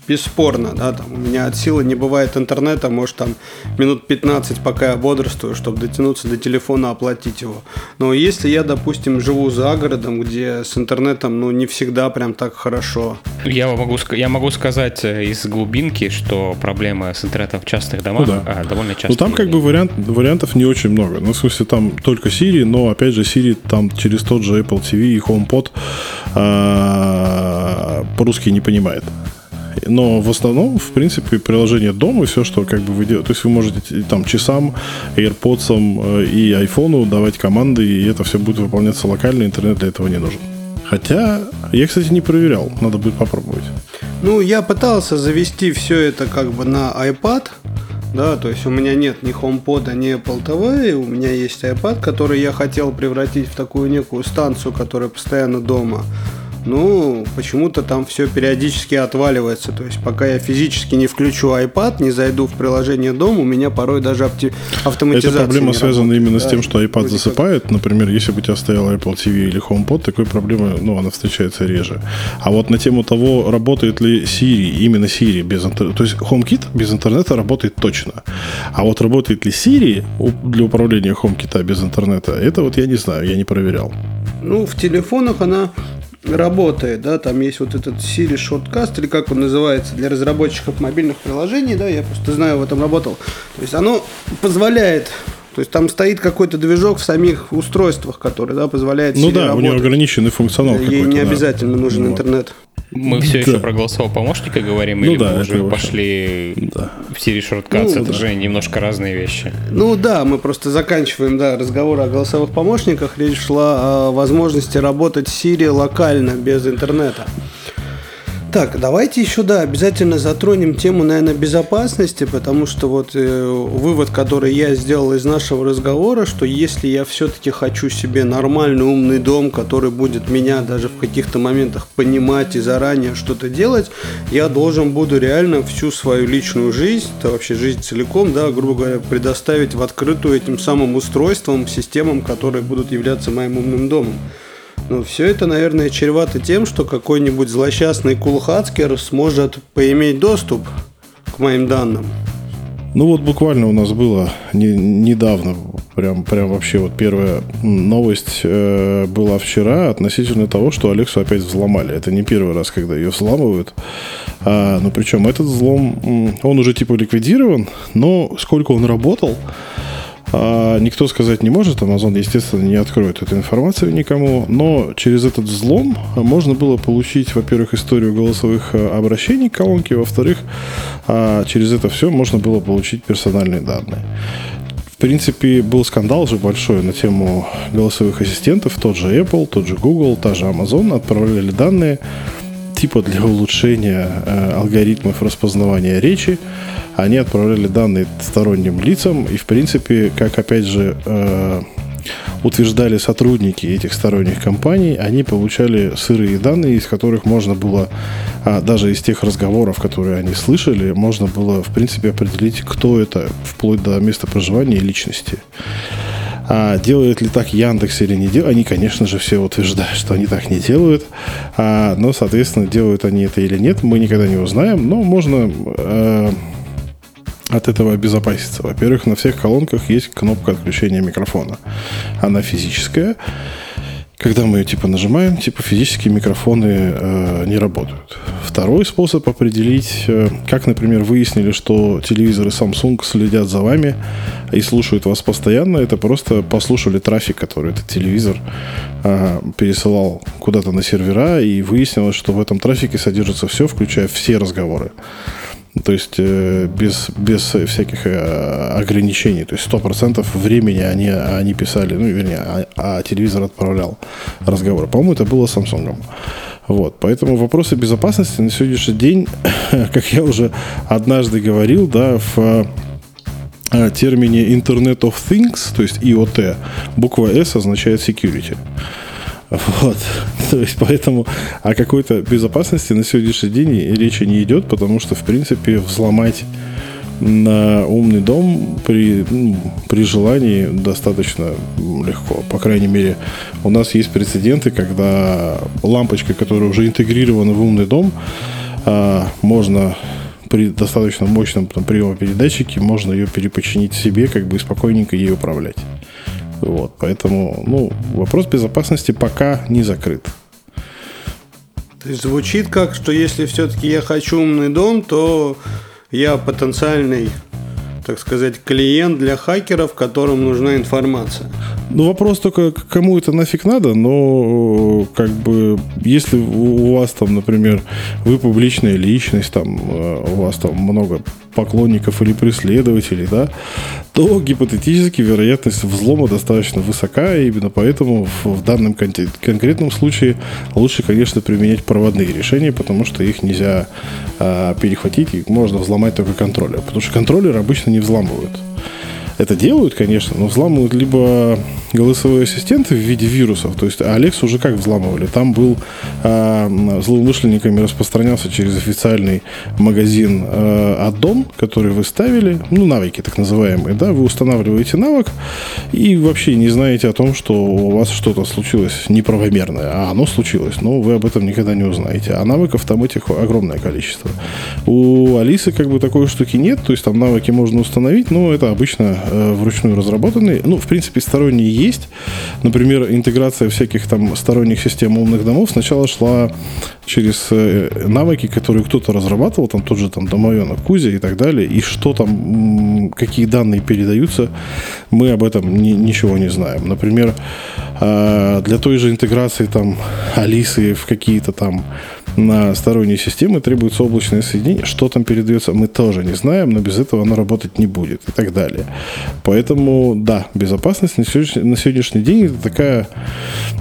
бесспорно, да, там у меня от силы не бывает интернета, может там минут 15, пока я бодрствую, чтобы дотянуться до телефона, оплатить его. Но если я, допустим, живу за городом, где с интернетом, ну, не всегда прям так хорошо. Я могу, я могу сказать э, из глубинки, что проблема с интернетом в частных домах ну, да. а, довольно часто. Ну, там как бы вариант, вариантов не очень много. Ну, в смысле, там только Siri, но, опять же, Siri там через тот же Apple TV и HomePod а, по-русски не понимает. Но в основном, в принципе, приложение дома, все, что как бы вы делаете, то есть вы можете там часам, AirPods э, и iPhone давать команды, и это все будет выполняться локально, интернет для этого не нужен. Хотя, я, кстати, не проверял, надо будет попробовать. Ну, я пытался завести все это как бы на iPad, да, то есть у меня нет ни HomePod, ни Apple TV, у меня есть iPad, который я хотел превратить в такую некую станцию, которая постоянно дома ну, почему-то там все периодически отваливается. То есть, пока я физически не включу iPad, не зайду в приложение дома, у меня порой даже авти... автоматизация Эта проблема связана работает. именно да, с тем, что iPad засыпает. Например, если бы у тебя стоял Apple TV или HomePod, такой проблемы, ну, она встречается реже. А вот на тему того, работает ли Siri, именно Siri без интернета, то есть HomeKit без интернета работает точно. А вот работает ли Siri для управления HomeKit без интернета, это вот я не знаю, я не проверял. Ну, в телефонах она работает, да, там есть вот этот Siri Shortcast, или как он называется, для разработчиков мобильных приложений, да, я просто знаю, в этом работал. То есть оно позволяет то есть там стоит какой-то движок в самих устройствах, который да, позволяет Ну да, работать. у него ограниченный функционал. Ей не обязательно нужен вот. интернет. Мы все да. еще про голосового помощника говорим, ну, или да, мы уже пошли да. в Siri Shortcuts? Ну, это да. же немножко разные вещи. Ну да, мы просто заканчиваем да, разговор о голосовых помощниках. Речь шла о возможности работать с Siri локально, без интернета. Так, давайте еще, да, обязательно затронем тему, наверное, безопасности, потому что вот э, вывод, который я сделал из нашего разговора, что если я все-таки хочу себе нормальный умный дом, который будет меня даже в каких-то моментах понимать и заранее что-то делать, я должен буду реально всю свою личную жизнь, да вообще жизнь целиком, да, грубо говоря, предоставить в открытую этим самым устройствам, системам, которые будут являться моим умным домом. Но все это, наверное, чревато тем, что какой-нибудь злосчастный кулхацкер сможет поиметь доступ к моим данным. Ну вот буквально у нас было не, недавно, прям, прям вообще вот первая новость э, была вчера относительно того, что Алексу опять взломали. Это не первый раз, когда ее взламывают. А, ну причем этот взлом, он уже типа ликвидирован, но сколько он работал, а, никто сказать не может, Amazon, естественно, не откроет эту информацию никому, но через этот взлом можно было получить, во-первых, историю голосовых а, обращений к колонке, во-вторых, а, через это все можно было получить персональные данные. В принципе, был скандал уже большой на тему голосовых ассистентов. Тот же Apple, тот же Google, та же Amazon отправляли данные типа для улучшения э, алгоритмов распознавания речи они отправляли данные сторонним лицам, и, в принципе, как, опять же, э, утверждали сотрудники этих сторонних компаний, они получали сырые данные, из которых можно было, а, даже из тех разговоров, которые они слышали, можно было, в принципе, определить, кто это, вплоть до места проживания и личности. А делают ли так Яндекс или не делают? Они, конечно же, все утверждают, что они так не делают. А, но, соответственно, делают они это или нет, мы никогда не узнаем. Но можно э, от этого обезопаситься. Во-первых, на всех колонках есть кнопка отключения микрофона. Она физическая. Когда мы ее типа нажимаем, типа физические микрофоны э, не работают. Второй способ определить, э, как, например, выяснили, что телевизоры Samsung следят за вами и слушают вас постоянно, это просто послушали трафик, который этот телевизор э, пересылал куда-то на сервера, и выяснилось, что в этом трафике содержится все, включая все разговоры. То есть э, без, без всяких э, ограничений. То есть 100% времени они, они писали, ну, вернее, а, а телевизор отправлял разговор. По-моему, это было Samsung. Вот, поэтому вопросы безопасности на сегодняшний день, как я уже однажды говорил, да, в э, термине Internet of Things, то есть IoT, буква S означает security. Вот. То есть поэтому о какой-то безопасности на сегодняшний день речи не идет, потому что, в принципе, взломать на умный дом при, ну, при желании достаточно легко. По крайней мере, у нас есть прецеденты, когда лампочка, которая уже интегрирована в умный дом, а, можно при достаточно мощном там, приемопередатчике можно ее перепочинить себе, как бы спокойненько ей управлять. Вот, поэтому, ну, вопрос безопасности пока не закрыт. То есть звучит как, что если все-таки я хочу умный дом, то я потенциальный, так сказать, клиент для хакеров, которым нужна информация. Ну, вопрос только, кому это нафиг надо, но как бы, если у вас там, например, вы публичная личность, там, э, у вас там много поклонников или преследователей, да, то гипотетически вероятность взлома достаточно высока, и именно поэтому в, в данном кон- конкретном случае лучше, конечно, применять проводные решения, потому что их нельзя а, перехватить, их можно взломать только контроллер, потому что контроллеры обычно не взламывают. Это делают, конечно, но взламывают либо голосовые ассистенты в виде вирусов, то есть Алекс уже как взламывали. Там был э, злоумышленниками распространялся через официальный магазин э, аддон, который вы ставили, ну, навыки так называемые, да, вы устанавливаете навык и вообще не знаете о том, что у вас что-то случилось неправомерное, а оно случилось, но вы об этом никогда не узнаете. А навыков там этих огромное количество. У Алисы как бы такой штуки нет, то есть там навыки можно установить, но это обычно э, вручную разработанные. Ну, в принципе, сторонние есть. Например, интеграция всяких там сторонних систем умных домов сначала шла через э, навыки, которые кто-то разрабатывал, там тот же там домовенок Кузя и так далее. И что там, какие данные передаются, мы об этом ни, ничего не знаем. Например, э, для той же интеграции там Алисы в какие-то там на сторонние системы требуется облачное соединение. Что там передается, мы тоже не знаем, но без этого оно работать не будет и так далее. Поэтому, да, безопасность на сегодняшний, на сегодняшний день это такая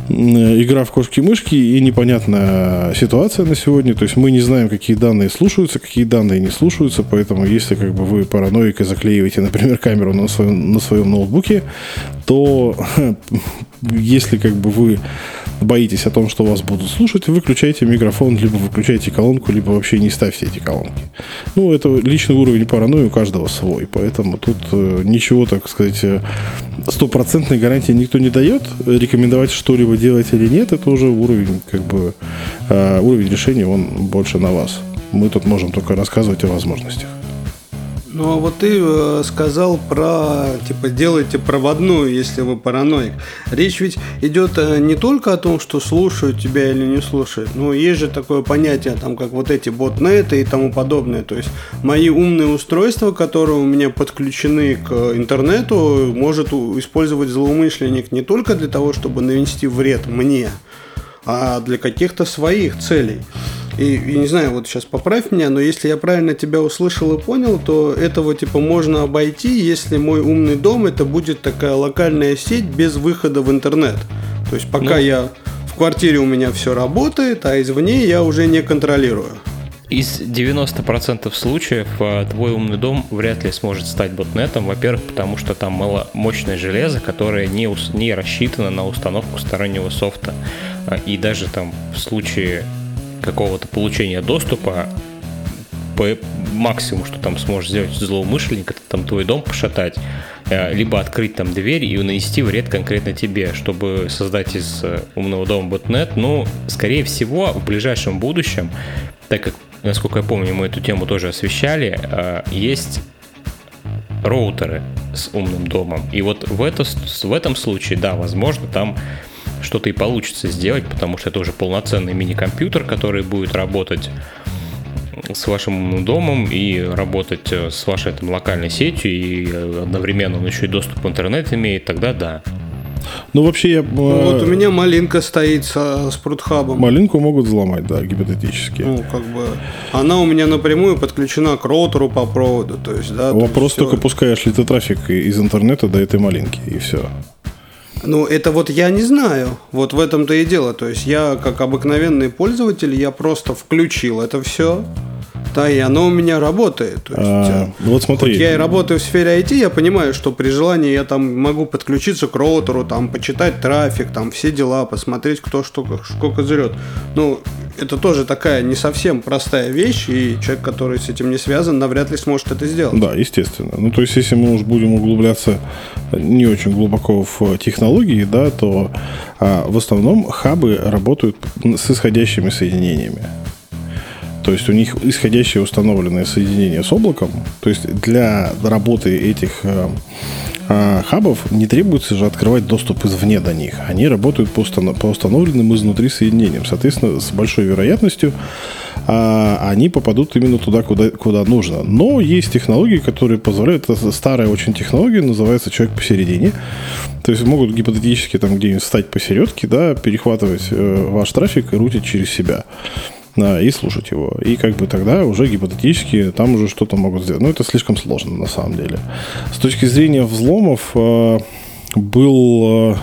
игра в кошки-мышки и непонятная ситуация на сегодня. То есть мы не знаем, какие данные слушаются, какие данные не слушаются. Поэтому если как бы вы параноик и заклеиваете, например, камеру на своем, на своем ноутбуке, то если как бы вы боитесь о том, что вас будут слушать, выключайте микрофон, либо выключайте колонку, либо вообще не ставьте эти колонки. Ну, это личный уровень паранойи у каждого свой, поэтому тут э, ничего, так сказать, э, стопроцентной гарантии никто не дает. Рекомендовать что-либо делать или нет, это уже уровень, как бы, э, уровень решения, он больше на вас. Мы тут можем только рассказывать о возможностях. Ну а вот ты э, сказал про, типа, делайте проводную, если вы параноик. Речь ведь идет э, не только о том, что слушают тебя или не слушают, но есть же такое понятие, там, как вот эти ботнеты и тому подобное. То есть мои умные устройства, которые у меня подключены к интернету, может использовать злоумышленник не только для того, чтобы навести вред мне, а для каких-то своих целей. И, и не знаю, вот сейчас поправь меня, но если я правильно тебя услышал и понял, то этого типа можно обойти, если мой умный дом это будет такая локальная сеть без выхода в интернет. То есть пока ну, я в квартире у меня все работает, а извне я уже не контролирую. Из 90% случаев а, твой умный дом вряд ли сможет стать ботнетом. Во-первых, потому что там мало мощное железо, которое не, не рассчитано на установку стороннего софта. А, и даже там в случае какого-то получения доступа, по максимуму, что там сможешь сделать злоумышленник, это там твой дом пошатать, э, либо открыть там дверь и нанести вред конкретно тебе, чтобы создать из э, умного дома ботнет. Ну, скорее всего, в ближайшем будущем, так как, насколько я помню, мы эту тему тоже освещали, э, есть роутеры с умным домом. И вот в, это, в этом случае, да, возможно, там что-то и получится сделать, потому что это уже полноценный мини-компьютер, который будет работать с вашим домом и работать э, с вашей там, локальной сетью, и э, одновременно он еще и доступ в интернет имеет, тогда да. Ну, вообще я... Ну, вот у меня малинка стоит с, с прудхабом. Малинку могут взломать, да, гипотетически. Ну, как бы... Она у меня напрямую подключена к роутеру по проводу, то есть, да... Вопрос то только, все... пускаешь ли ты трафик из интернета до этой малинки, и все. Ну, это вот я не знаю. Вот в этом-то и дело. То есть я, как обыкновенный пользователь, я просто включил это все. Да, и оно у меня работает. То есть, а, э, вот смотри. Я и работаю в сфере IT, я понимаю, что при желании я там могу подключиться к роутеру, там, почитать трафик, там, все дела, посмотреть, кто что, сколько зрет. Ну, это тоже такая не совсем простая вещь, и человек, который с этим не связан, навряд ли сможет это сделать. Да, естественно. Ну, то есть, если мы уж будем углубляться не очень глубоко в технологии, да, то а, в основном хабы работают с исходящими соединениями. То есть у них исходящее установленное соединение с облаком. То есть для работы этих э, э, хабов не требуется же открывать доступ извне до них. Они работают по, установ- по установленным изнутри соединениям. Соответственно, с большой вероятностью э, они попадут именно туда, куда, куда нужно. Но есть технологии, которые позволяют... Это старая очень технология, называется «человек посередине». То есть могут гипотетически там где-нибудь встать посередке, да, перехватывать э, ваш трафик и рутить через себя да, и слушать его. И как бы тогда уже гипотетически там уже что-то могут сделать. Но это слишком сложно на самом деле. С точки зрения взломов э, был... Э,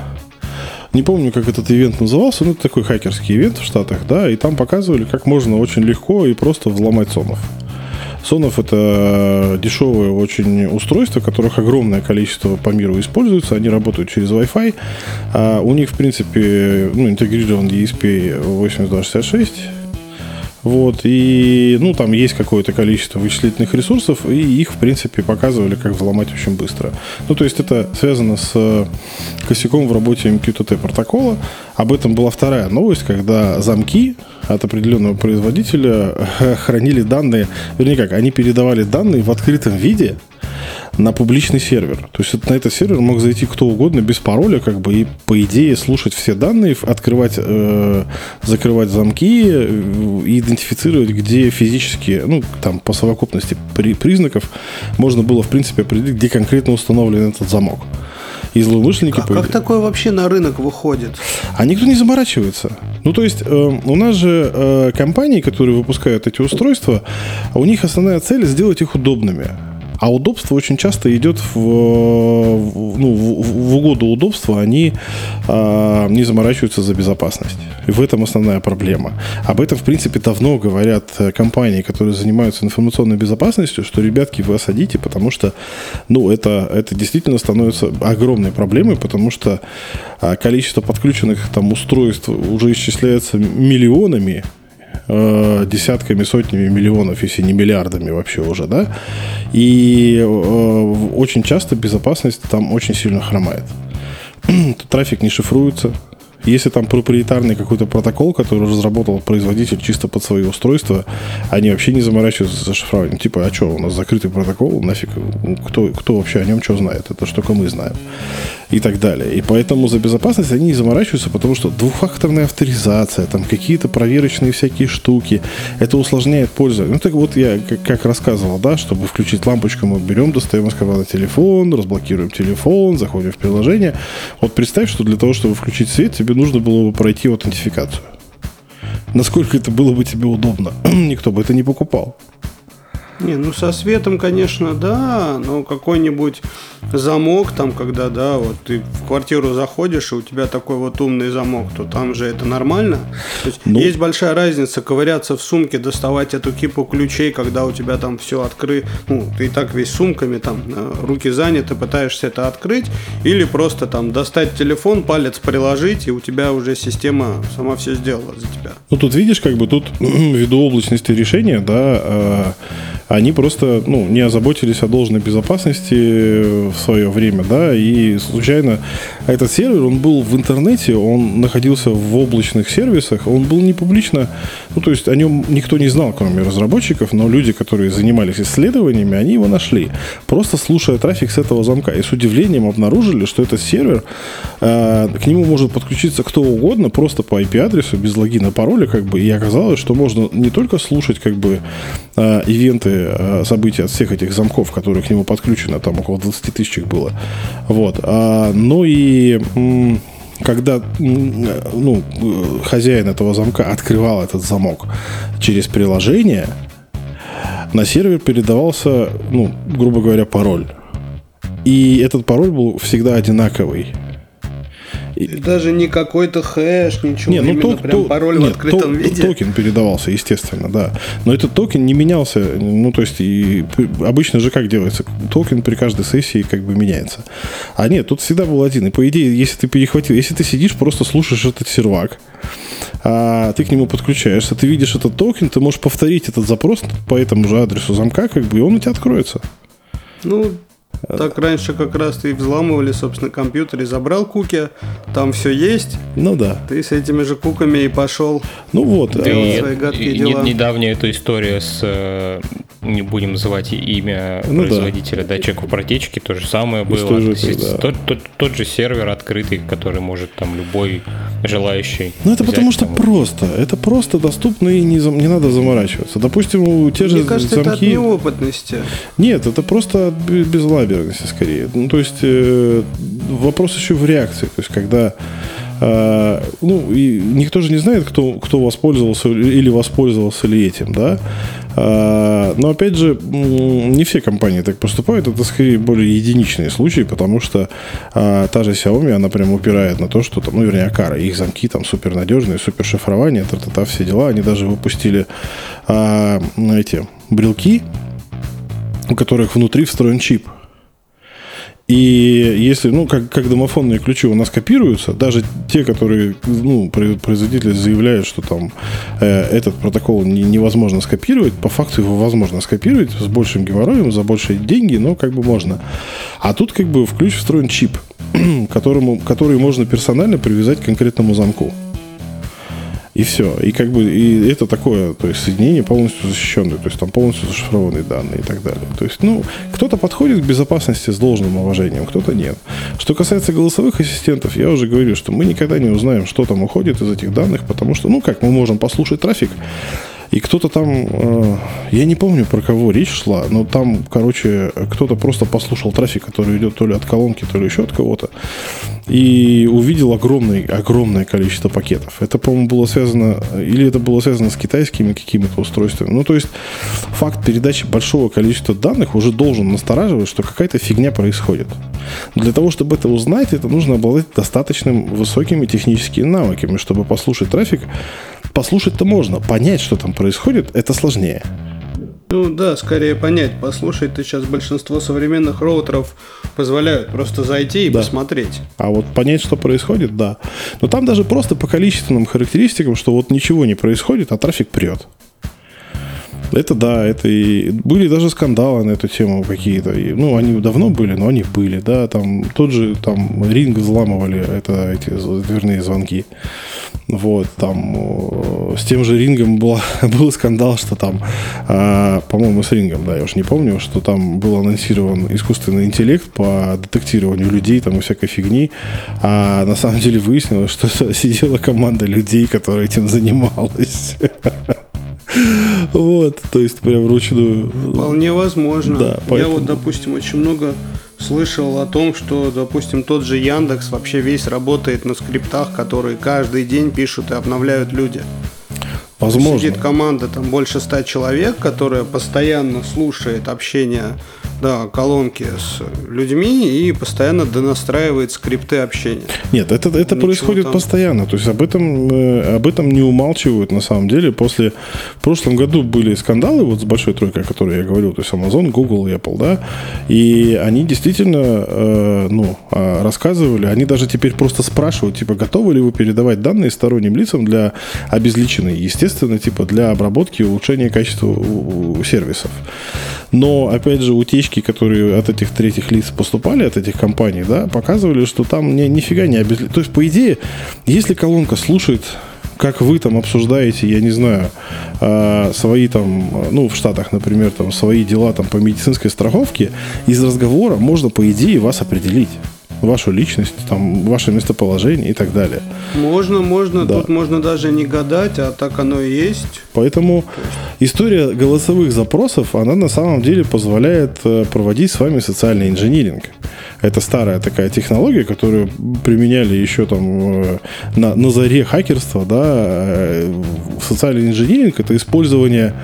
не помню, как этот ивент назывался, но это такой хакерский ивент в Штатах, да, и там показывали, как можно очень легко и просто взломать сонов. Сонов это дешевое очень устройство, которых огромное количество по миру используется. Они работают через Wi-Fi. А у них, в принципе, ну, интегрирован ESP 8266 вот, и, ну, там есть какое-то количество вычислительных ресурсов, и их, в принципе, показывали, как взломать очень быстро. Ну, то есть это связано с э, косяком в работе MQTT протокола. Об этом была вторая новость, когда замки от определенного производителя э, хранили данные, вернее как, они передавали данные в открытом виде, на публичный сервер. То есть на этот сервер мог зайти кто угодно без пароля, как бы, и по идее слушать все данные, открывать, э, закрывать замки, э, идентифицировать, где физически, ну, там, по совокупности при, признаков можно было, в принципе, определить, где конкретно установлен этот замок. И злоумышленники... А как такое вообще на рынок выходит? А никто не заморачивается. Ну, то есть, э, у нас же э, компании, которые выпускают эти устройства, у них основная цель сделать их удобными. А удобство очень часто идет в, ну, в, в угоду удобства, они а, не заморачиваются за безопасность. И в этом основная проблема. Об этом, в принципе, давно говорят э, компании, которые занимаются информационной безопасностью, что, ребятки, вы осадите, потому что, ну, это, это действительно становится огромной проблемой, потому что а, количество подключенных там устройств уже исчисляется миллионами, э, десятками, сотнями миллионов, если не миллиардами вообще уже, да. И э, очень часто безопасность там очень сильно хромает. Трафик не шифруется, если там проприетарный какой-то протокол, который разработал производитель чисто под свои устройства, они вообще не заморачиваются за шифрованием. Типа, а что, у нас закрытый протокол, нафиг, кто, кто вообще о нем что знает? Это что только мы знаем. И так далее. И поэтому за безопасность они не заморачиваются, потому что двухфакторная авторизация, там какие-то проверочные всякие штуки, это усложняет пользование. Ну, так вот я как, как рассказывал, да, чтобы включить лампочку, мы берем, достаем из кармана телефон, разблокируем телефон, заходим в приложение. Вот представь, что для того, чтобы включить свет, тебе нужно было бы пройти аутентификацию. Насколько это было бы тебе удобно? Никто бы это не покупал. Не, ну со светом, конечно, да, но какой-нибудь замок там, когда, да, вот ты в квартиру заходишь, и у тебя такой вот умный замок, то там же это нормально. То есть, ну, есть большая разница ковыряться в сумке, доставать эту кипу ключей, когда у тебя там все открыто, ну, ты и так весь сумками, там, э, руки заняты, пытаешься это открыть, или просто там достать телефон, палец приложить, и у тебя уже система сама все сделала за тебя. Ну, тут видишь, как бы тут ввиду облачности решения, да, э, они просто ну, не озаботились о должной безопасности в свое время, да, и случайно этот сервер, он был в интернете, он находился в облачных сервисах, он был не публично, ну, то есть о нем никто не знал, кроме разработчиков, но люди, которые занимались исследованиями, они его нашли, просто слушая трафик с этого замка, и с удивлением обнаружили, что этот сервер, э, к нему может подключиться кто угодно, просто по IP-адресу, без логина, пароля, как бы, и оказалось, что можно не только слушать, как бы, э, ивенты Э, от всех этих замков, которые к нему подключены, там около 20 тысяч их было. Вот. А, ну и когда ну, хозяин этого замка открывал этот замок через приложение, на сервер передавался, ну, грубо говоря, пароль. И этот пароль был всегда одинаковый. И даже не какой-то хэш, ничего. Не, ну, именно то, прям то, пароль нет, в открытом то, виде. Токен передавался, естественно, да. Но этот токен не менялся. Ну, то есть, и обычно же как делается? Токен при каждой сессии как бы меняется. А нет, тут всегда был один. И по идее, если ты перехватил, если ты сидишь, просто слушаешь этот сервак, а ты к нему подключаешься, ты видишь этот токен, ты можешь повторить этот запрос по этому же адресу замка, как бы, и он у тебя откроется. Ну, так раньше как раз ты взламывали, собственно, компьютер и забрал куки, там все есть. Ну да. Ты с этими же куками и пошел. Ну вот. Да, и, свои гадкие и, дела. Недавняя эта история с, э, не будем называть имя ну, производителя, да. датчиков протечки, то же самое было. Тоже, да. тот, тот, тот же сервер открытый, который может там любой желающий. Ну это потому что там... просто. Это просто доступно и не, не надо заморачиваться. Допустим, у те Мне же кажется, замки... это от неопытности. Нет, это просто без безалаберности скорее. Ну, то есть э, вопрос еще в реакции. То есть когда э, ну, и никто же не знает, кто, кто воспользовался или воспользовался ли этим, да. Э, но опять же, не все компании так поступают, это скорее более единичные случаи, потому что э, та же Xiaomi, она прям упирает на то, что там, ну, вернее, Акара, их замки там супер надежные, супер шифрование, та-та-та, все дела. Они даже выпустили э, эти брелки, у которых внутри встроен чип. И если, ну, как, как домофонные ключи у нас копируются, даже те, которые, ну, производители заявляют, что там э, этот протокол не, невозможно скопировать, по факту его возможно скопировать с большим геморроем, за большие деньги, но как бы можно. А тут как бы в ключ встроен чип, которому, который можно персонально привязать к конкретному замку. И все. И как бы и это такое, то есть соединение полностью защищенное, то есть там полностью зашифрованные данные и так далее. То есть, ну, кто-то подходит к безопасности с должным уважением, кто-то нет. Что касается голосовых ассистентов, я уже говорю, что мы никогда не узнаем, что там уходит из этих данных, потому что, ну, как мы можем послушать трафик, И кто-то там, э, я не помню, про кого речь шла, но там, короче, кто-то просто послушал трафик, который идет то ли от колонки, то ли еще от кого-то, и увидел огромное, огромное количество пакетов. Это, по-моему, было связано, или это было связано с китайскими какими-то устройствами. Ну, то есть, факт передачи большого количества данных уже должен настораживать, что какая-то фигня происходит. Для того, чтобы это узнать, это нужно обладать достаточным высокими техническими навыками, чтобы послушать трафик. Послушать-то можно, понять, что там происходит, это сложнее. Ну да, скорее понять. Послушать-то сейчас большинство современных роутеров позволяют просто зайти и да. посмотреть. А вот понять, что происходит, да. Но там даже просто по количественным характеристикам, что вот ничего не происходит, а трафик прет. Это да, это и были даже скандалы на эту тему какие-то. Ну, они давно были, но они были, да. Там тот же там ринг взламывали, это эти дверные звонки. Вот, там э, с тем же рингом была, был скандал, что там, а, по-моему, с рингом, да, я уж не помню, что там был анонсирован искусственный интеллект по детектированию людей, там и всякой фигни, а на самом деле выяснилось, что сидела команда людей, которая этим занималась. Вот, то есть прям вручную. Вполне возможно. Да, поэтому... Я вот, допустим, очень много слышал о том, что, допустим, тот же Яндекс вообще весь работает на скриптах, которые каждый день пишут и обновляют люди. Возможно. Сидит команда там больше ста человек, которая постоянно слушает общение да, колонки с людьми и постоянно донастраивает скрипты общения. Нет, это, это происходит там... постоянно. То есть об этом, э, об этом не умалчивают на самом деле. После в прошлом году были скандалы вот с большой тройкой, о которой я говорил, то есть Amazon, Google Apple, да, и они действительно, э, ну, а, рассказывали, они даже теперь просто спрашивают, типа, готовы ли вы передавать данные сторонним лицам для обезличенной, естественно, типа, для обработки и улучшения качества сервисов. Но, опять же, утечки, которые от этих третьих лиц поступали, от этих компаний, да, показывали, что там ни, нифига не обезличено. То есть, по идее, если колонка слушает как вы там обсуждаете, я не знаю, а, свои там, ну, в Штатах, например, там, свои дела там по медицинской страховке, из разговора можно, по идее, вас определить вашу личность, там, ваше местоположение и так далее. Можно, можно, да. тут можно даже не гадать, а так оно и есть. Поэтому история голосовых запросов, она на самом деле позволяет э, проводить с вами социальный инжиниринг. Это старая такая технология, которую применяли еще там э, на, на заре хакерства, да, э, социальный инжиниринг это использование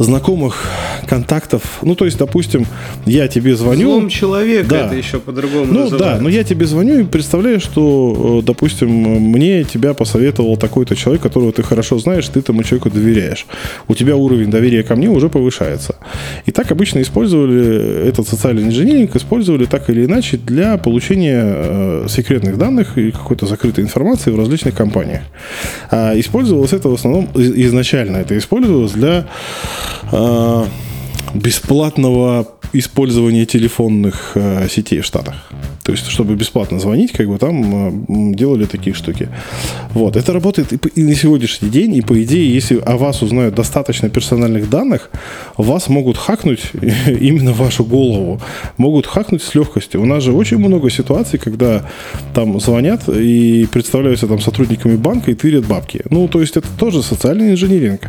знакомых контактов. Ну, то есть, допустим, я тебе звоню... Злом человека да. это еще по-другому Ну, называют. да, но я тебе звоню и представляю, что, э, допустим, мне тебя посоветовал такой-то человек, которого ты хорошо знаешь, ты этому человеку доверяешь. У тебя уровень доверия ко мне уже повышается. И так обычно использовали этот социальный инженеринг, использовали так или иначе для получения э, секретных данных и какой-то закрытой информации в различных компаниях. А использовалось это в основном изначально. Это использовалось для Uh, бесплатного использования телефонных э, сетей в Штатах. То есть, чтобы бесплатно звонить, как бы там э, делали такие штуки. Вот. Это работает и, и на сегодняшний день, и по идее, если о вас узнают достаточно персональных данных, вас могут хакнуть именно вашу голову. Могут хакнуть с легкостью. У нас же очень много ситуаций, когда там звонят и представляются там сотрудниками банка и тырят бабки. Ну, то есть, это тоже социальный инжиниринг.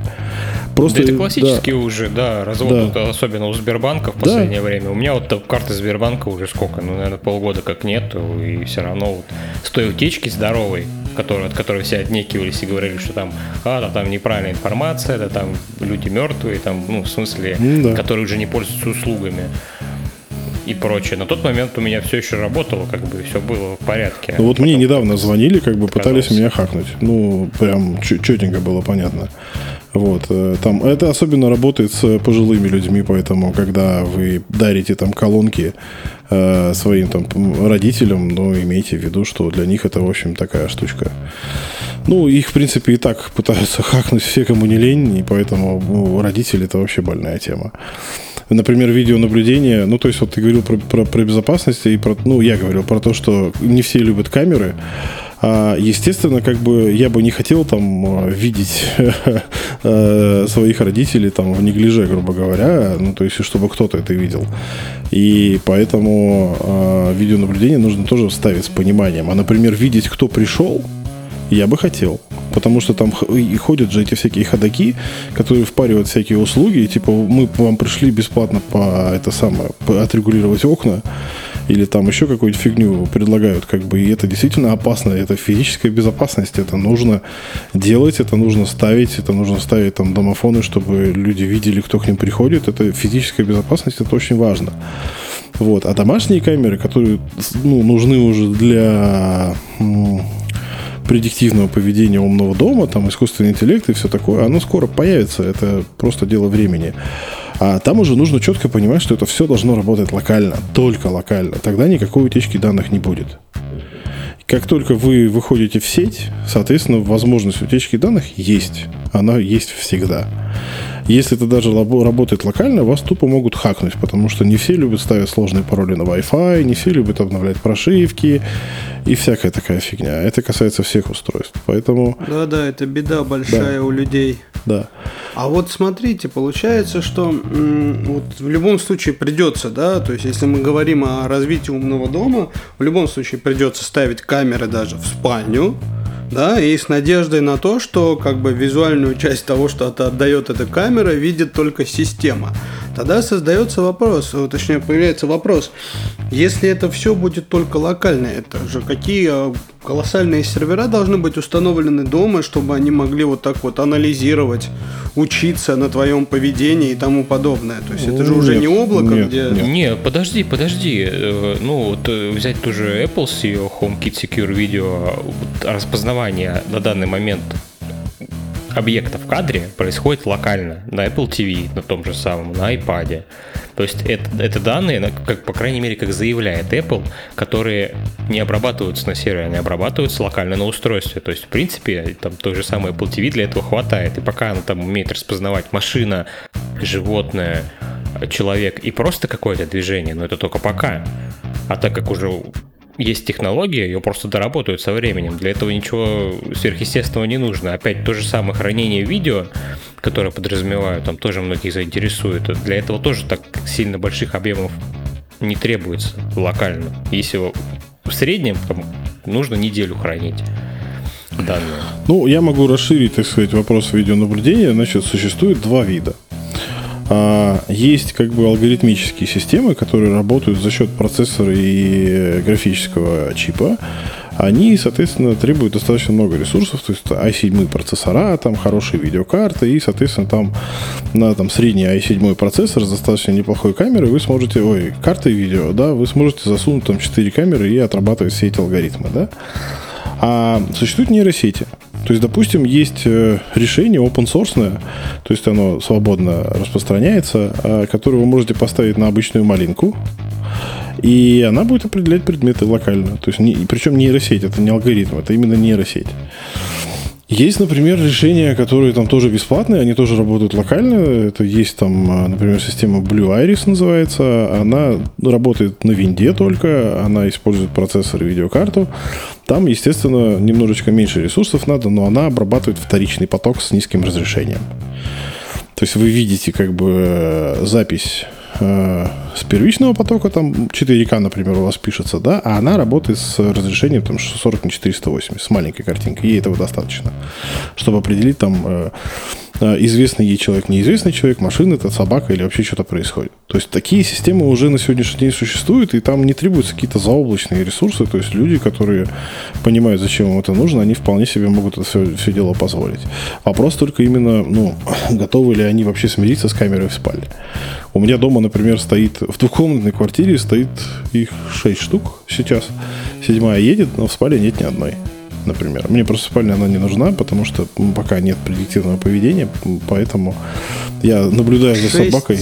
Просто, да это классический да. уже, да, развод, да. Особенно у Сбербанка в последнее да. время. У меня вот карты Сбербанка уже сколько, ну, наверное, полгода как нет, и все равно вот с той утечки здоровой, который, от которой все отнекивались и говорили, что там, а, да, там неправильная информация, да, там люди мертвые, там, ну, в смысле, да. которые уже не пользуются услугами и прочее. На тот момент у меня все еще работало, как бы все было в порядке. Ну вот мне недавно звонили, как бы пытались меня хакнуть. Ну, прям четенько было понятно. Вот, э, там, это особенно работает с пожилыми людьми, поэтому, когда вы дарите там колонки э, своим там родителям, ну, имейте в виду, что для них это, в общем, такая штучка. Ну, их, в принципе, и так пытаются хакнуть все, кому не лень, и поэтому ну, родители это вообще больная тема. Например, видеонаблюдение, ну, то есть, вот ты говорил про, про, про безопасность, и про, ну, я говорил про то, что не все любят камеры, естественно, как бы я бы не хотел там видеть э, своих родителей там в неглиже, грубо говоря, ну, то есть, чтобы кто-то это видел. И поэтому а, видеонаблюдение нужно тоже ставить с пониманием. А, например, видеть, кто пришел, я бы хотел. потому что там и ходят же эти всякие ходаки, которые впаривают всякие услуги, и типа мы вам пришли бесплатно по это самое, по отрегулировать окна, или там еще какую-нибудь фигню предлагают, как бы, и это действительно опасно, это физическая безопасность, это нужно делать, это нужно ставить, это нужно ставить там домофоны, чтобы люди видели, кто к ним приходит, это физическая безопасность, это очень важно. Вот. А домашние камеры, которые ну, нужны уже для предиктивного поведения умного дома, там искусственный интеллект и все такое, оно скоро появится, это просто дело времени. А там уже нужно четко понимать, что это все должно работать локально, только локально. Тогда никакой утечки данных не будет. Как только вы выходите в сеть, соответственно, возможность утечки данных есть. Она есть всегда. Если это даже работает локально, вас тупо могут хакнуть, потому что не все любят ставить сложные пароли на Wi-Fi, не все любят обновлять прошивки и всякая такая фигня. Это касается всех устройств. Поэтому... Да-да, это беда большая да. у людей. Да. А вот смотрите, получается, что вот в любом случае придется, да, то есть если мы говорим о развитии умного дома, в любом случае придется ставить камеры даже в спальню, да, и с надеждой на то, что как бы визуальную часть того, что это отдает эта камера, видит только система. Тогда создается вопрос, точнее появляется вопрос, если это все будет только локально, это же какие а, колоссальные сервера должны быть установлены дома, чтобы они могли вот так вот анализировать, учиться на твоем поведении и тому подобное. То есть это же уже нет, не облако, нет, где... Нет. Не, подожди, подожди. Э, ну, вот э, взять ту же Apple с ее HomeKit Secure Video, распознавание на данный момент объекта в кадре происходит локально на Apple TV, на том же самом, на iPad. То есть это, это данные, как, по крайней мере, как заявляет Apple, которые не обрабатываются на сервере, они обрабатываются локально на устройстве. То есть, в принципе, там той же самой Apple TV для этого хватает. И пока она там умеет распознавать машина, животное, человек и просто какое-то движение, но это только пока. А так как уже есть технология, ее просто доработают со временем. Для этого ничего сверхъестественного не нужно. Опять то же самое хранение видео, которое подразумеваю, там тоже многих заинтересует. Для этого тоже так сильно больших объемов не требуется локально. Если в среднем там, нужно неделю хранить данные. Ну, я могу расширить, так сказать, вопрос видеонаблюдения. Значит, существует два вида. А, есть как бы алгоритмические системы, которые работают за счет процессора и графического чипа. Они, соответственно, требуют достаточно много ресурсов, то есть i7 процессора, там хорошие видеокарты, и, соответственно, там на там, средний i7 процессор с достаточно неплохой камерой вы сможете, ой, картой видео, да, вы сможете засунуть там 4 камеры и отрабатывать все эти алгоритмы, да. А существуют нейросети. То есть, допустим, есть э, решение open source, то есть оно свободно распространяется, а, которое вы можете поставить на обычную малинку, и она будет определять предметы локально. То есть, не, причем нейросеть, это не алгоритм, это именно нейросеть. Есть, например, решения, которые там тоже бесплатные, они тоже работают локально. Это есть там, а, например, система Blue Iris называется. Она работает на винде только, она использует процессор и видеокарту. Там, естественно, немножечко меньше ресурсов надо, но она обрабатывает вторичный поток с низким разрешением. То есть вы видите как бы э, запись э, с первичного потока, там 4К, например, у вас пишется, да, а она работает с разрешением там 640 на 480, с маленькой картинкой. Ей этого достаточно, чтобы определить там э, известный ей человек, неизвестный человек, машина это собака или вообще что-то происходит. То есть такие системы уже на сегодняшний день существуют, и там не требуются какие-то заоблачные ресурсы, то есть люди, которые понимают, зачем им это нужно, они вполне себе могут это все, все дело позволить. Вопрос только именно, ну, готовы ли они вообще смириться с камерой в спальне. У меня дома, например, стоит в двухкомнатной квартире стоит их 6 штук сейчас. Седьмая едет, но в спальне нет ни одной. Например. Мне просто спальня она не нужна, потому что пока нет предиктивного поведения, поэтому я наблюдаю за собакой.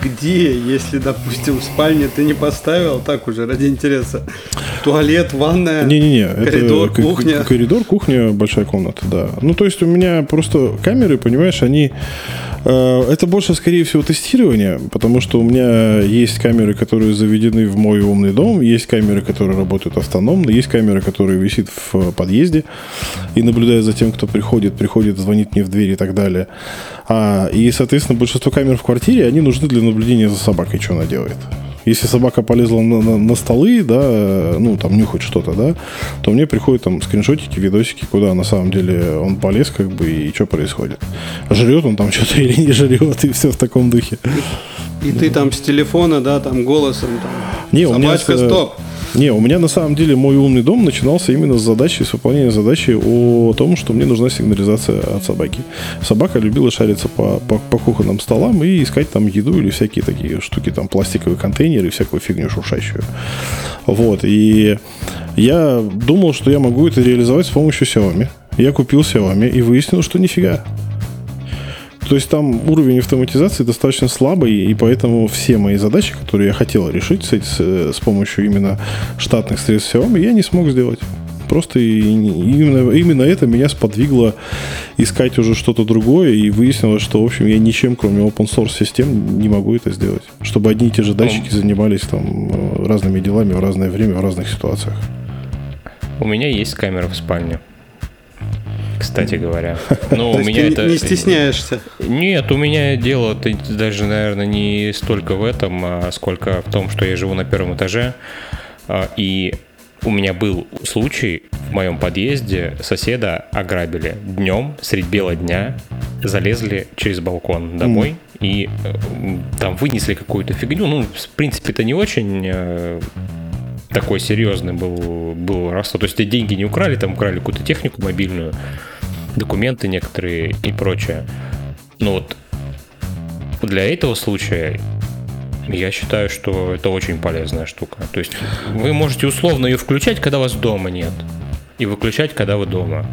Где, если, допустим, в спальне ты не поставил, так уже, ради интереса, туалет, ванная, Не-не-не, коридор, это кухня? Коридор, кухня, большая комната, да. Ну, то есть у меня просто камеры, понимаешь, они это больше, скорее всего, тестирование, потому что у меня есть камеры, которые заведены в мой умный дом, есть камеры, которые работают автономно, есть камера, которая висит в подъезде и наблюдает за тем, кто приходит, приходит, звонит мне в дверь и так далее. А, и, соответственно, большинство камер в квартире, они нужны для наблюдения за собакой, что она делает. Если собака полезла на, на, на столы, да, ну, там нюхать что-то, да, то мне приходят там скриншотики, видосики, куда на самом деле он полез, как бы, и что происходит. Жрет он там что-то или не жрет, и все в таком духе. И ты там с телефона, да, там голосом, там, не, собачка, у меня, стоп. Не, у меня на самом деле мой умный дом начинался именно с задачи, с выполнения задачи о том, что мне нужна сигнализация от собаки. Собака любила шариться по, по, по кухонным столам и искать там еду или всякие такие штуки, там пластиковые контейнеры, всякую фигню шуршащую. Вот, и я думал, что я могу это реализовать с помощью Xiaomi. Я купил Xiaomi и выяснил, что нифига. То есть там уровень автоматизации достаточно слабый, и поэтому все мои задачи, которые я хотел решить с, с, с помощью именно штатных средств Xiaomi, я не смог сделать. Просто именно, именно это меня сподвигло искать уже что-то другое, и выяснилось, что, в общем, я ничем, кроме open source систем, не могу это сделать. Чтобы одни и те же датчики занимались там разными делами в разное время, в разных ситуациях. У меня есть камера в спальне кстати говоря. Ну, у меня это... не стесняешься? Нет, у меня дело даже, наверное, не столько в этом, а сколько в том, что я живу на первом этаже, а, и у меня был случай в моем подъезде, соседа ограбили днем, средь бела дня, залезли через балкон домой mm. и э, там вынесли какую-то фигню. Ну, в принципе, это не очень э, такой серьезный был, был расход. То есть эти деньги не украли, там украли какую-то технику мобильную, документы некоторые и прочее. Но вот для этого случая я считаю, что это очень полезная штука. То есть вы можете условно ее включать, когда вас дома нет, и выключать, когда вы дома.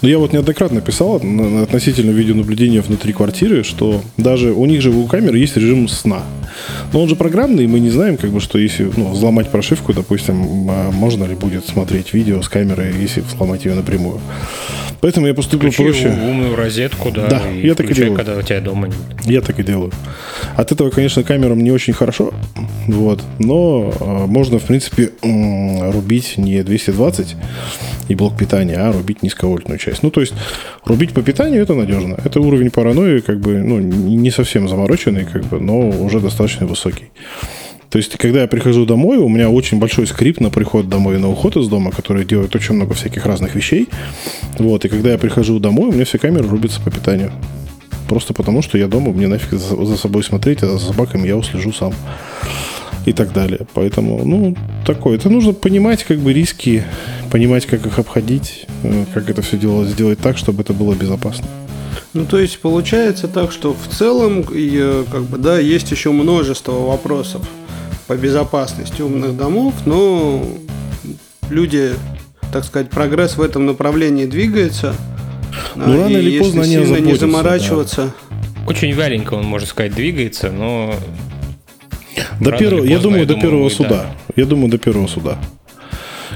Ну, я вот неоднократно писал относительно видеонаблюдения внутри квартиры, что даже у них же у камер есть режим сна. Но он же программный, и мы не знаем, как бы, что если ну, взломать прошивку, допустим, а можно ли будет смотреть видео с камеры, если взломать ее напрямую. Поэтому я поступил Включи проще. умную розетку, да. Да, и я так и делаю. когда у тебя дома нет. Я так и делаю. От этого, конечно, камерам не очень хорошо, вот, но э, можно, в принципе, э, рубить не 220 и блок питания, а рубить низковольтную часть. Ну, то есть, рубить по питанию это надежно. Это уровень паранойи, как бы, ну, не совсем замороченный, как бы, но уже достаточно высокий. То есть, когда я прихожу домой, у меня очень большой скрипт на приход домой и на уход из дома, который делает очень много всяких разных вещей. Вот, и когда я прихожу домой, у меня все камеры рубятся по питанию. Просто потому, что я дома, мне нафиг за, за собой смотреть, а за собаками я услежу сам. И так далее. Поэтому, ну, такое. Это нужно понимать, как бы, риски, понимать, как их обходить, э, как это все дело сделать так, чтобы это было безопасно. Ну, то есть получается так, что в целом, э, как бы, да, есть еще множество вопросов по безопасности умных домов, но люди, так сказать, прогресс в этом направлении двигается. Ну, а, рано или поздно они сильно не заморачиваться. Да. Очень вяленько он, можно сказать, двигается, но... До первого, поздно, я думаю, я до думаю, первого суда. Да. Я думаю, до первого суда.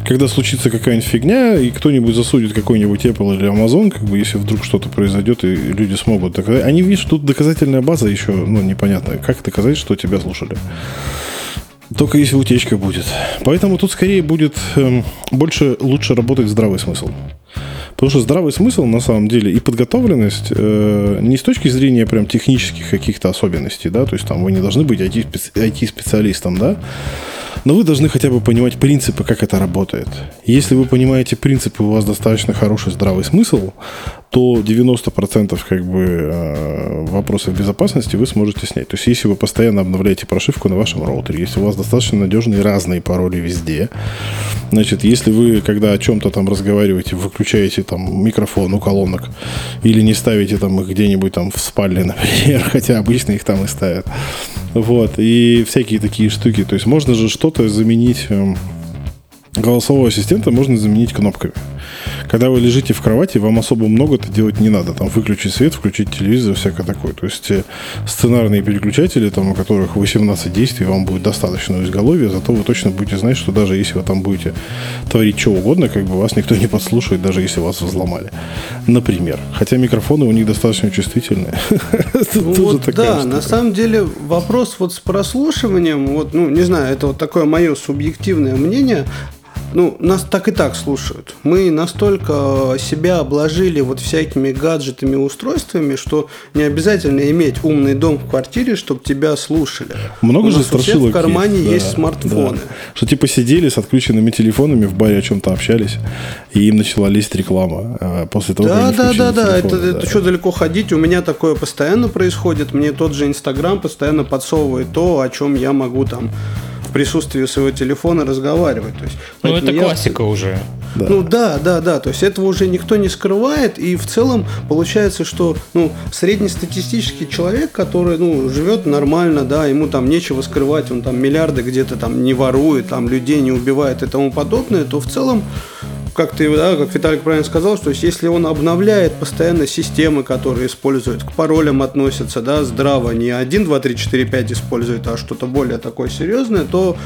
Когда случится какая-нибудь фигня, и кто-нибудь засудит какой-нибудь Apple или Amazon, как бы, если вдруг что-то произойдет, и люди смогут доказать. Они, видишь, тут доказательная база еще, ну, непонятно. Как доказать, что тебя слушали? Только если утечка будет. Поэтому тут скорее будет эм, больше, лучше работать здравый смысл. Потому что здравый смысл на самом деле и подготовленность э, не с точки зрения прям технических каких-то особенностей, да, то есть там вы не должны быть IT-специалистом, да, но вы должны хотя бы понимать принципы, как это работает. Если вы понимаете принципы, у вас достаточно хороший здравый смысл, то 90% как бы э, вопросов безопасности вы сможете снять. То есть, если вы постоянно обновляете прошивку на вашем роутере, если у вас достаточно надежные разные пароли везде, значит, если вы, когда о чем-то там разговариваете, выключаете там микрофон у колонок или не ставите там их где-нибудь там в спальне, например, хотя обычно их там и ставят, вот, и всякие такие штуки. То есть, можно же что-то заменить эм, голосового ассистента можно заменить кнопками. Когда вы лежите в кровати, вам особо много-то делать не надо. Там выключить свет, включить телевизор, всякое такое. То есть э, сценарные переключатели, там, у которых 18 действий, вам будет достаточно у изголовья, зато вы точно будете знать, что даже если вы там будете творить что угодно, как бы вас никто не подслушает, даже если вас взломали. Например. Хотя микрофоны у них достаточно чувствительные. Да, на самом деле вопрос вот с прослушиванием, вот, ну, не знаю, это вот такое мое субъективное мнение, ну, нас так и так слушают. Мы настолько себя обложили вот всякими гаджетами, устройствами, что не обязательно иметь умный дом в квартире, чтобы тебя слушали. Много у же страшилок в кармане есть, есть да, смартфоны. Да. Что типа сидели с отключенными телефонами в баре о чем-то общались, и им начала лезть реклама а после того, да, Да, да, да, это, да. это что далеко ходить, у меня такое постоянно происходит, мне тот же Инстаграм постоянно подсовывает то, о чем я могу там присутствии своего телефона разговаривать. То есть, ну, это я... классика уже. Да. Ну да, да, да. То есть этого уже никто не скрывает. И в целом получается, что ну, среднестатистический человек, который ну, живет нормально, да, ему там нечего скрывать, он там миллиарды где-то там не ворует, там людей не убивает и тому подобное, то в целом как ты, да, как Виталик правильно сказал, что если он обновляет постоянно системы, которые используют, к паролям относятся, да, здраво, не 1, 2, 3, 4, 5 использует, а что-то более такое серьезное, то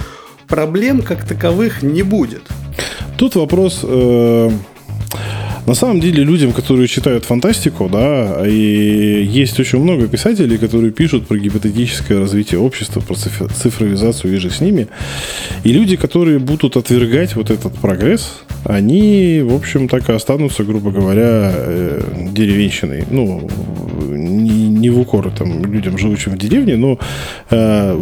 проблем как таковых не будет. Тут вопрос... Э- на самом деле людям, которые читают фантастику, да, и есть очень много писателей, которые пишут про гипотетическое развитие общества, про цифровизацию и же с ними. И люди, которые будут отвергать вот этот прогресс, они, в общем, так и останутся, грубо говоря, э, деревенщиной. Ну, не, не в укор там, людям, живущим в деревне, но, э,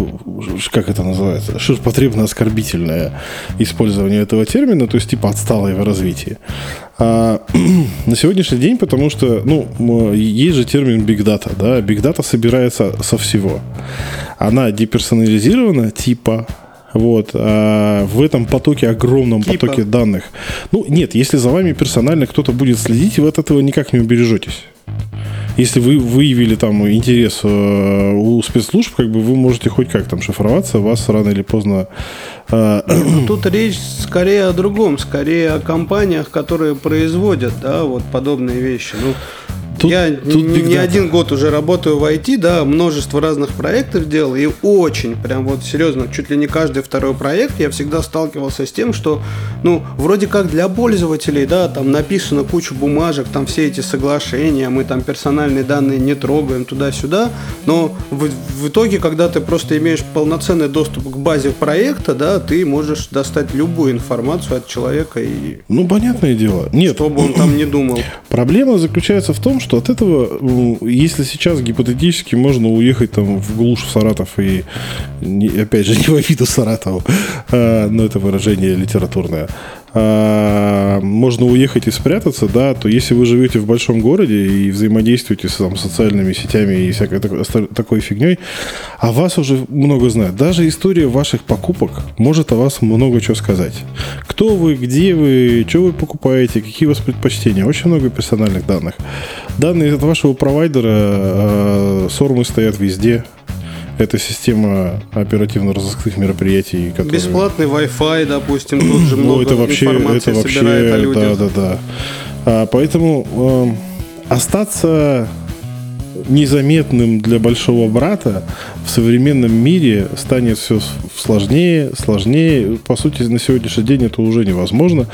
как это называется, ширпотребно оскорбительное использование этого термина, то есть типа отсталое в развитии. А, на сегодняшний день, потому что, ну, есть же термин big data, да, big data собирается со всего. Она деперсонализирована, типа, вот, а в этом потоке, огромном типа. потоке данных. Ну, нет, если за вами персонально кто-то будет следить, вы от этого никак не убережетесь если вы выявили там интерес э, у спецслужб, как бы вы можете хоть как там шифроваться, вас рано или поздно... Э, ну, тут речь скорее о другом, скорее о компаниях, которые производят, да, вот подобные вещи. Ну, Тут, я тут не один год уже работаю в IT, да, множество разных проектов делал, и очень, прям вот серьезно, чуть ли не каждый второй проект я всегда сталкивался с тем, что, ну, вроде как для пользователей, да, там написано куча бумажек, там все эти соглашения, мы там персональные данные не трогаем туда-сюда, но в, в итоге, когда ты просто имеешь полноценный доступ к базе проекта, да, ты можешь достать любую информацию от человека и... Ну, понятное дело. Нет. Чтобы он там не думал. Проблема заключается в том, что от этого, если сейчас гипотетически можно уехать там в глушь в Саратов и, опять же, не в обиду Саратову, а, но это выражение литературное, а, можно уехать и спрятаться, да, то если вы живете в большом городе и взаимодействуете с там, социальными сетями и всякой такой, такой фигней, а вас уже много знают. Даже история ваших покупок может о вас много чего сказать. Кто вы, где вы, что вы покупаете, какие у вас предпочтения. Очень много персональных данных. Данные от вашего провайдера, э, сормы стоят везде, это система оперативно-розыскных мероприятий. Которые... Бесплатный Wi-Fi, допустим, тут же много ну, это вообще, информации это вообще, собирает о людях. Да, да, да. А, поэтому э, остаться незаметным для большого брата в современном мире станет все сложнее, сложнее. По сути, на сегодняшний день это уже невозможно.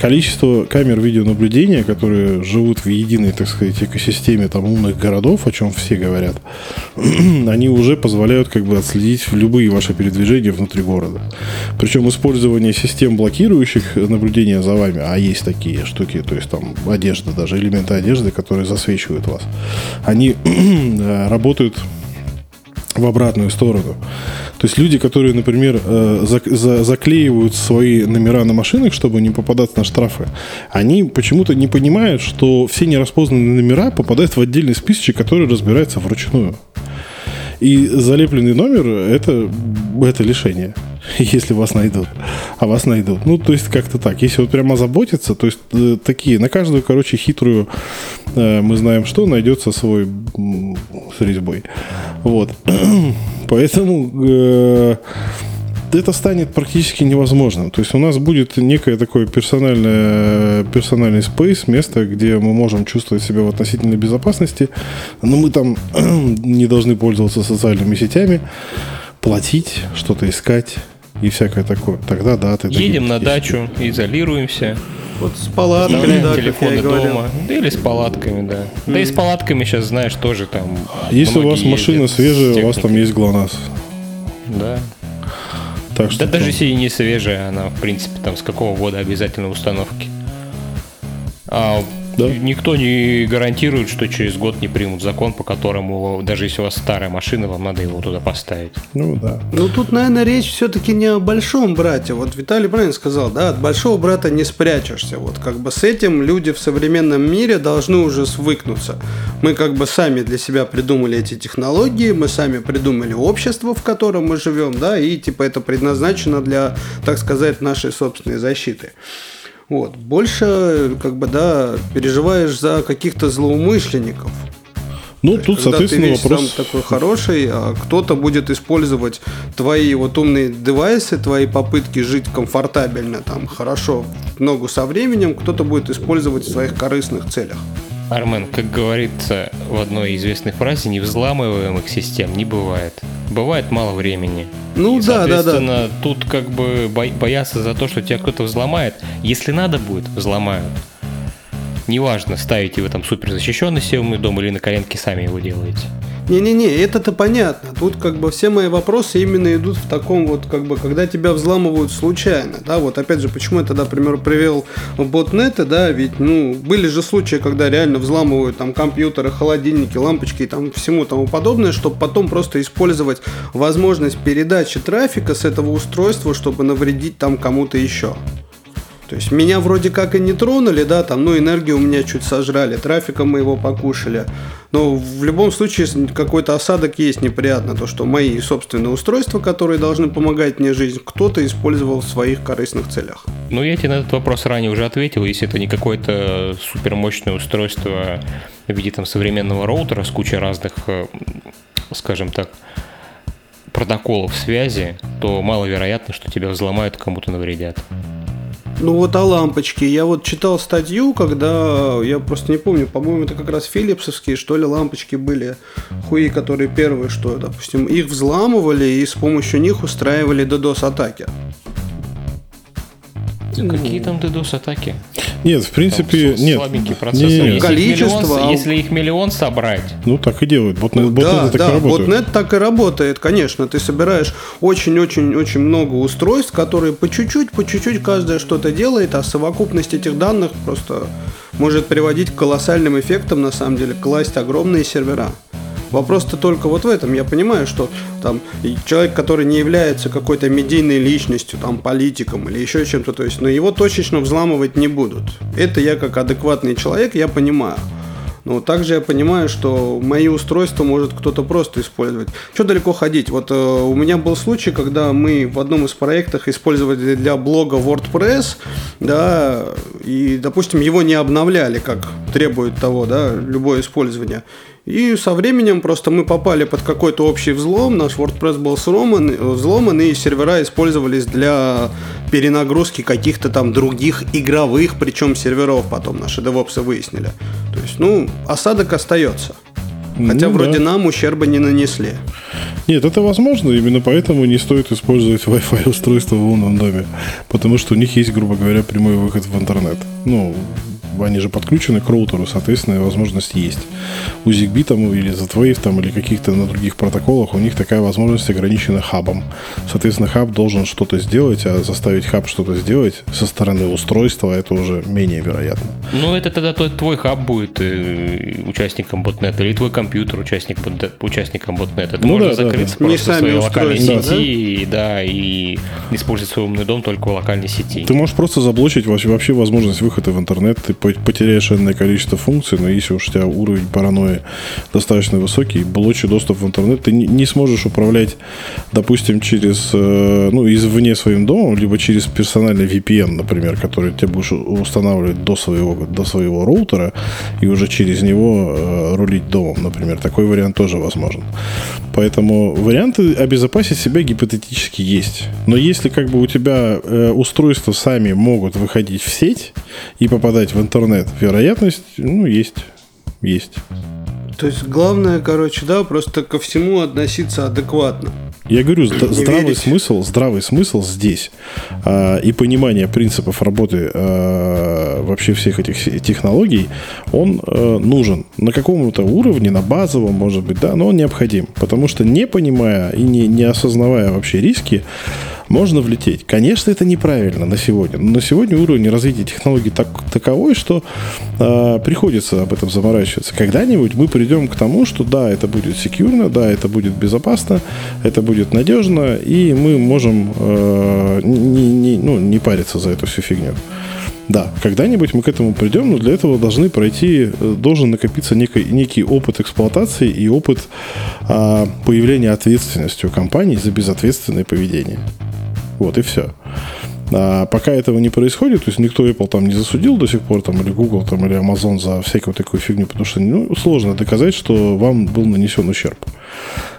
Количество камер видеонаблюдения, которые живут в единой, так сказать, экосистеме там умных городов, о чем все говорят, они уже позволяют как бы отследить любые ваши передвижения внутри города. Причем использование систем, блокирующих наблюдение за вами, а есть такие штуки, то есть там одежда, даже элементы одежды, которые засвечивают вас, они работают в обратную сторону. То есть люди, которые, например, э, заклеивают свои номера на машинах, чтобы не попадаться на штрафы, они почему-то не понимают, что все нераспознанные номера попадают в отдельный списочек, который разбирается вручную. И залепленный номер это, это лишение, если вас найдут. А вас найдут. Ну, то есть как-то так. Если вот прямо заботиться, то есть э, такие, на каждую, короче, хитрую, э, мы знаем что, найдется свой с резьбой. Вот. Поэтому э, это станет практически невозможным. То есть у нас будет некое такое персональное, персональный space, место, где мы можем чувствовать себя в относительной безопасности, но мы там не должны пользоваться социальными сетями, платить, что-то искать и всякое такое. Тогда да, ты Едем на дачу, изолируемся. Вот с палатками, да, телефоны дома. Да или с палатками, да. Mm. Да и с палатками сейчас, знаешь, тоже там. Если у вас машина свежая, у вас там есть ГЛОНАСС. Да. Так что да там... даже если не свежая, она, в принципе, там с какого года обязательно установки. А да. Никто не гарантирует, что через год не примут закон, по которому, даже если у вас старая машина, вам надо его туда поставить. Ну да. Ну тут, наверное, речь все-таки не о большом брате. Вот Виталий правильно сказал, да, от большого брата не спрячешься. Вот как бы с этим люди в современном мире должны уже свыкнуться. Мы как бы сами для себя придумали эти технологии, мы сами придумали общество, в котором мы живем, да, и типа это предназначено для, так сказать, нашей собственной защиты. Вот. Больше, как бы, да, переживаешь за каких-то злоумышленников. Ну, тут, когда соответственно, ты вопрос... сам такой хороший, а кто-то будет использовать твои вот умные девайсы, твои попытки жить комфортабельно, там, хорошо, ногу со временем, кто-то будет использовать в своих корыстных целях. Армен, как говорится в одной известной фразе, невзламываемых систем не бывает. Бывает мало времени. Ну и, да, да, да. Тут как бы бояться за то, что тебя кто-то взломает. Если надо будет, взломают. Неважно, ставите вы там супер защищенный съемный дом или на коленке сами его делаете. Не-не-не, это-то понятно. Тут как бы все мои вопросы именно идут в таком вот, как бы, когда тебя взламывают случайно, да, вот опять же, почему я тогда, например, привел ботнеты, да, ведь, ну, были же случаи, когда реально взламывают там компьютеры, холодильники, лампочки и там всему тому подобное, чтобы потом просто использовать возможность передачи трафика с этого устройства, чтобы навредить там кому-то еще. То есть меня вроде как и не тронули, да, там, ну, энергию у меня чуть сожрали, трафика мы его покушали. Но в любом случае какой-то осадок есть неприятно, то, что мои собственные устройства, которые должны помогать мне жизнь, кто-то использовал в своих корыстных целях. Ну, я тебе на этот вопрос ранее уже ответил. Если это не какое-то супермощное устройство в виде там современного роутера с кучей разных, э, скажем так, протоколов связи, то маловероятно, что тебя взломают, кому-то навредят. Ну вот о лампочке. Я вот читал статью, когда, я просто не помню, по-моему, это как раз филипсовские, что ли, лампочки были, хуи, которые первые, что, допустим, их взламывали и с помощью них устраивали DDoS-атаки. Какие там DDoS-атаки? Нет, в принципе, там нет. Слабенький процессор. Нет. Если Количество. Их миллион, если их миллион собрать. Ну, так и делают. Ботнет, ботнет да, так да, и работает. Ботнет так и работает, конечно. Ты собираешь очень-очень-очень много устройств, которые по чуть-чуть, по чуть-чуть каждое что-то делает, а совокупность этих данных просто может приводить к колоссальным эффектам, на самом деле, класть огромные сервера. Вопрос-то только вот в этом. Я понимаю, что там человек, который не является какой-то медийной личностью, там, политиком или еще чем-то, то есть, но его точечно взламывать не будут. Это я как адекватный человек, я понимаю. Но также я понимаю, что мои устройства может кто-то просто использовать. Что далеко ходить? Вот э, у меня был случай, когда мы в одном из проектов использовали для блога WordPress, да, и, допустим, его не обновляли, как требует того, да, любое использование. И со временем просто мы попали под какой-то общий взлом, наш WordPress был сломан, взломан, и сервера использовались для перенагрузки каких-то там других игровых, причем серверов потом наши девопсы выяснили. То есть, ну, осадок остается. Хотя ну, вроде да. нам ущерба не нанесли. Нет, это возможно, именно поэтому не стоит использовать Wi-Fi устройство в умном доме. Потому что у них есть, грубо говоря, прямой выход в интернет. Ну, они же подключены к роутеру, соответственно, возможность есть. У ZigBee там, или Z-Wave там, или каких-то на других протоколах у них такая возможность ограничена хабом. Соответственно, хаб должен что-то сделать, а заставить хаб что-то сделать со стороны устройства это уже менее вероятно. Ну, это тогда твой хаб будет э, участником ботнета, или твой компьютер участник, участником ботнета. Ты ну, можешь да, закрыться да. просто в своей локальной сети, да? да, и использовать свой умный дом только в локальной сети. Ты можешь просто заблочить вообще возможность выхода в интернет, ты потеряешь энное количество функций, но если уж у тебя уровень паранойи достаточно высокий, блочи доступ в интернет, ты не сможешь управлять, допустим, через, э, ну, извне своим домом, либо через персональный VPN, например, который ты будешь устанавливать до своего, до своего роутера и уже через него э, рулить домом, например. Такой вариант тоже возможен. Поэтому варианты обезопасить себя гипотетически есть. Но если как бы у тебя э, устройства сами могут выходить в сеть и попадать в интернет, интернет. Вероятность, ну, есть. Есть. То есть главное, короче, да, просто ко всему относиться адекватно. Я говорю, здравый верить. смысл, здравый смысл здесь а, и понимание принципов работы а, вообще всех этих технологий, он а, нужен на каком-то уровне, на базовом, может быть, да, но он необходим, потому что не понимая и не, не осознавая вообще риски, можно влететь. Конечно, это неправильно на сегодня. Но на сегодня уровень развития технологий так, таковой, что э, приходится об этом заморачиваться. Когда-нибудь мы придем к тому, что да, это будет секьюрно, да, это будет безопасно, это будет надежно, и мы можем э, не, не, ну, не париться за эту всю фигню. Да, когда-нибудь мы к этому придем, но для этого должны пройти, э, должен накопиться некий, некий опыт эксплуатации и опыт а, появления ответственности у компании за безответственное поведение. Вот и все. А пока этого не происходит, то есть никто Apple там не засудил до сих пор, там, или Google, там, или Amazon за всякую такую фигню, потому что ну, сложно доказать, что вам был нанесен ущерб.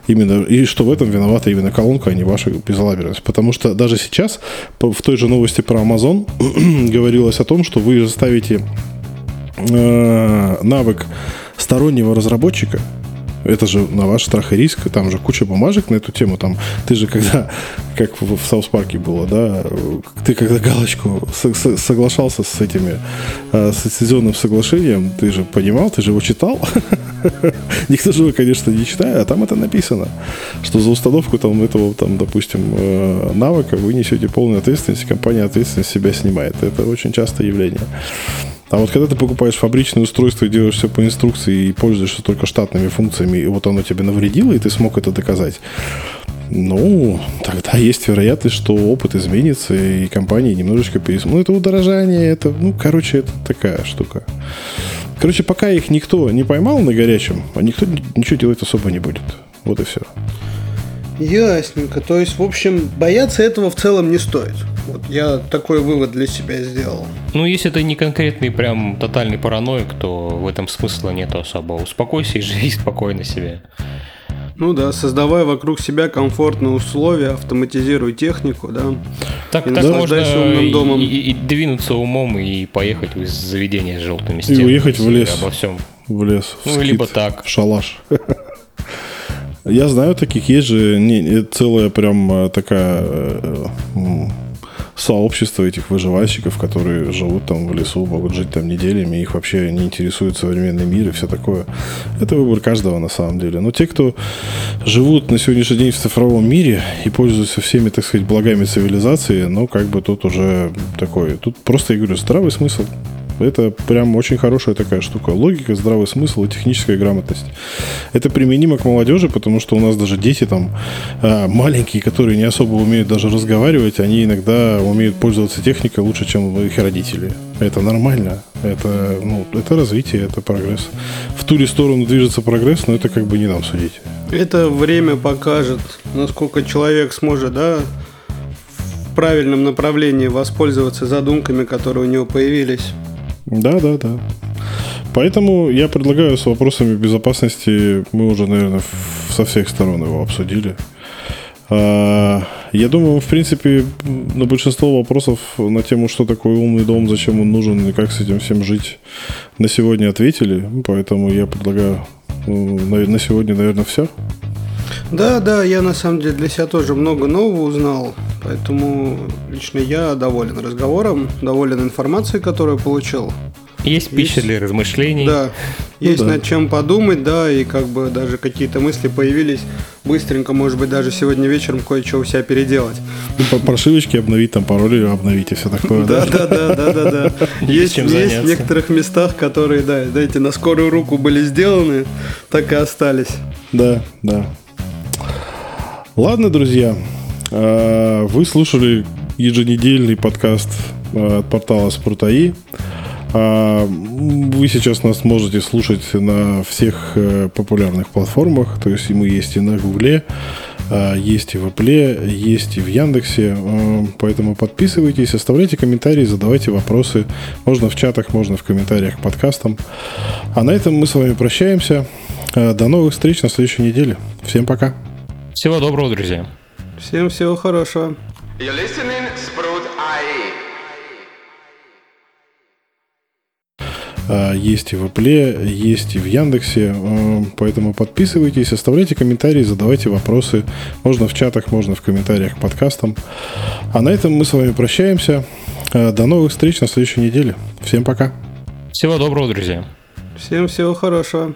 Именно, и что в этом виновата именно колонка, а не ваша безалаберность. Потому что даже сейчас в той же новости про Amazon говорилось о том, что вы ставите э, навык стороннего разработчика – это же на ваш страх и риск, там же куча бумажек на эту тему, там, ты же когда, как в, в Саус Парке было, да, ты когда галочку соглашался с этими, э, с лицензионным соглашением, ты же понимал, ты же его читал, никто же его, конечно, не читает, а там это написано, что за установку там этого, там, допустим, э, навыка вы несете полную ответственность, компания ответственность себя снимает, это очень частое явление. А вот когда ты покупаешь фабричное устройство и делаешь все по инструкции и пользуешься только штатными функциями, и вот оно тебе навредило, и ты смог это доказать, ну, тогда есть вероятность, что опыт изменится, и компании немножечко пересмотрят. Ну, это удорожание, это, ну, короче, это такая штука. Короче, пока их никто не поймал на горячем, а никто ничего делать особо не будет. Вот и все. Ясненько. То есть, в общем, бояться этого в целом не стоит. Вот я такой вывод для себя сделал. Ну, если это не конкретный прям тотальный параноик, то в этом смысла нет особо. Успокойся и живи спокойно себе. Ну да, создавай вокруг себя комфортные условия, автоматизируй технику, да. Так, так можно умным домом. И, и, и двинуться умом и поехать из заведения с желтыми стенами. И уехать в лес. Обо всем. В лес. Ну, в либо так. В шалаш. Я знаю таких, есть же не, целая прям э, такая э, сообщество этих выживальщиков, которые живут там в лесу, могут жить там неделями, их вообще не интересует современный мир и все такое. Это выбор каждого на самом деле. Но те, кто живут на сегодняшний день в цифровом мире и пользуются всеми, так сказать, благами цивилизации, ну, как бы тут уже такой, тут просто, я говорю, здравый смысл. Это прям очень хорошая такая штука. Логика, здравый смысл и техническая грамотность. Это применимо к молодежи, потому что у нас даже дети там а, маленькие, которые не особо умеют даже разговаривать, они иногда умеют пользоваться техникой лучше, чем их родители. Это нормально. Это, ну, это развитие, это прогресс. В ту ли сторону движется прогресс, но это как бы не нам судить. Это время покажет, насколько человек сможет, да, в правильном направлении воспользоваться задумками, которые у него появились. Да, да, да. Поэтому я предлагаю с вопросами безопасности, мы уже, наверное, со всех сторон его обсудили. А, я думаю, в принципе, на большинство вопросов на тему, что такое умный дом, зачем он нужен и как с этим всем жить, на сегодня ответили. Поэтому я предлагаю ну, на сегодня, наверное, все. Да, да, я на самом деле для себя тоже много нового узнал, поэтому лично я доволен разговором, доволен информацией, которую получил. Есть пища есть, для размышлений. Да, ну есть ну, да. над чем подумать, да, и как бы даже какие-то мысли появились быстренько, может быть, даже сегодня вечером кое-что у себя переделать. Ну, прошивочки обновить, там пароли обновить и все такое. Да, да, да, да, да, да. Есть в некоторых местах, которые, да, знаете, на скорую руку были сделаны, так и остались. Да, да. Ладно, друзья, а, вы слушали еженедельный подкаст а, от портала Спорт.аи. А, вы сейчас нас можете слушать на всех э, популярных платформах. То есть мы есть и на Гугле, есть и в Apple, есть и в Яндексе. Поэтому подписывайтесь, оставляйте комментарии, задавайте вопросы. Можно в чатах, можно в комментариях к подкастам. А на этом мы с вами прощаемся. До новых встреч на следующей неделе. Всем пока. Всего доброго, друзья. Всем всего хорошего. А, есть и в Apple, есть и в Яндексе, а, поэтому подписывайтесь, оставляйте комментарии, задавайте вопросы. Можно в чатах, можно в комментариях к подкастам. А на этом мы с вами прощаемся. А, до новых встреч на следующей неделе. Всем пока. Всего доброго, друзья. Всем всего хорошего.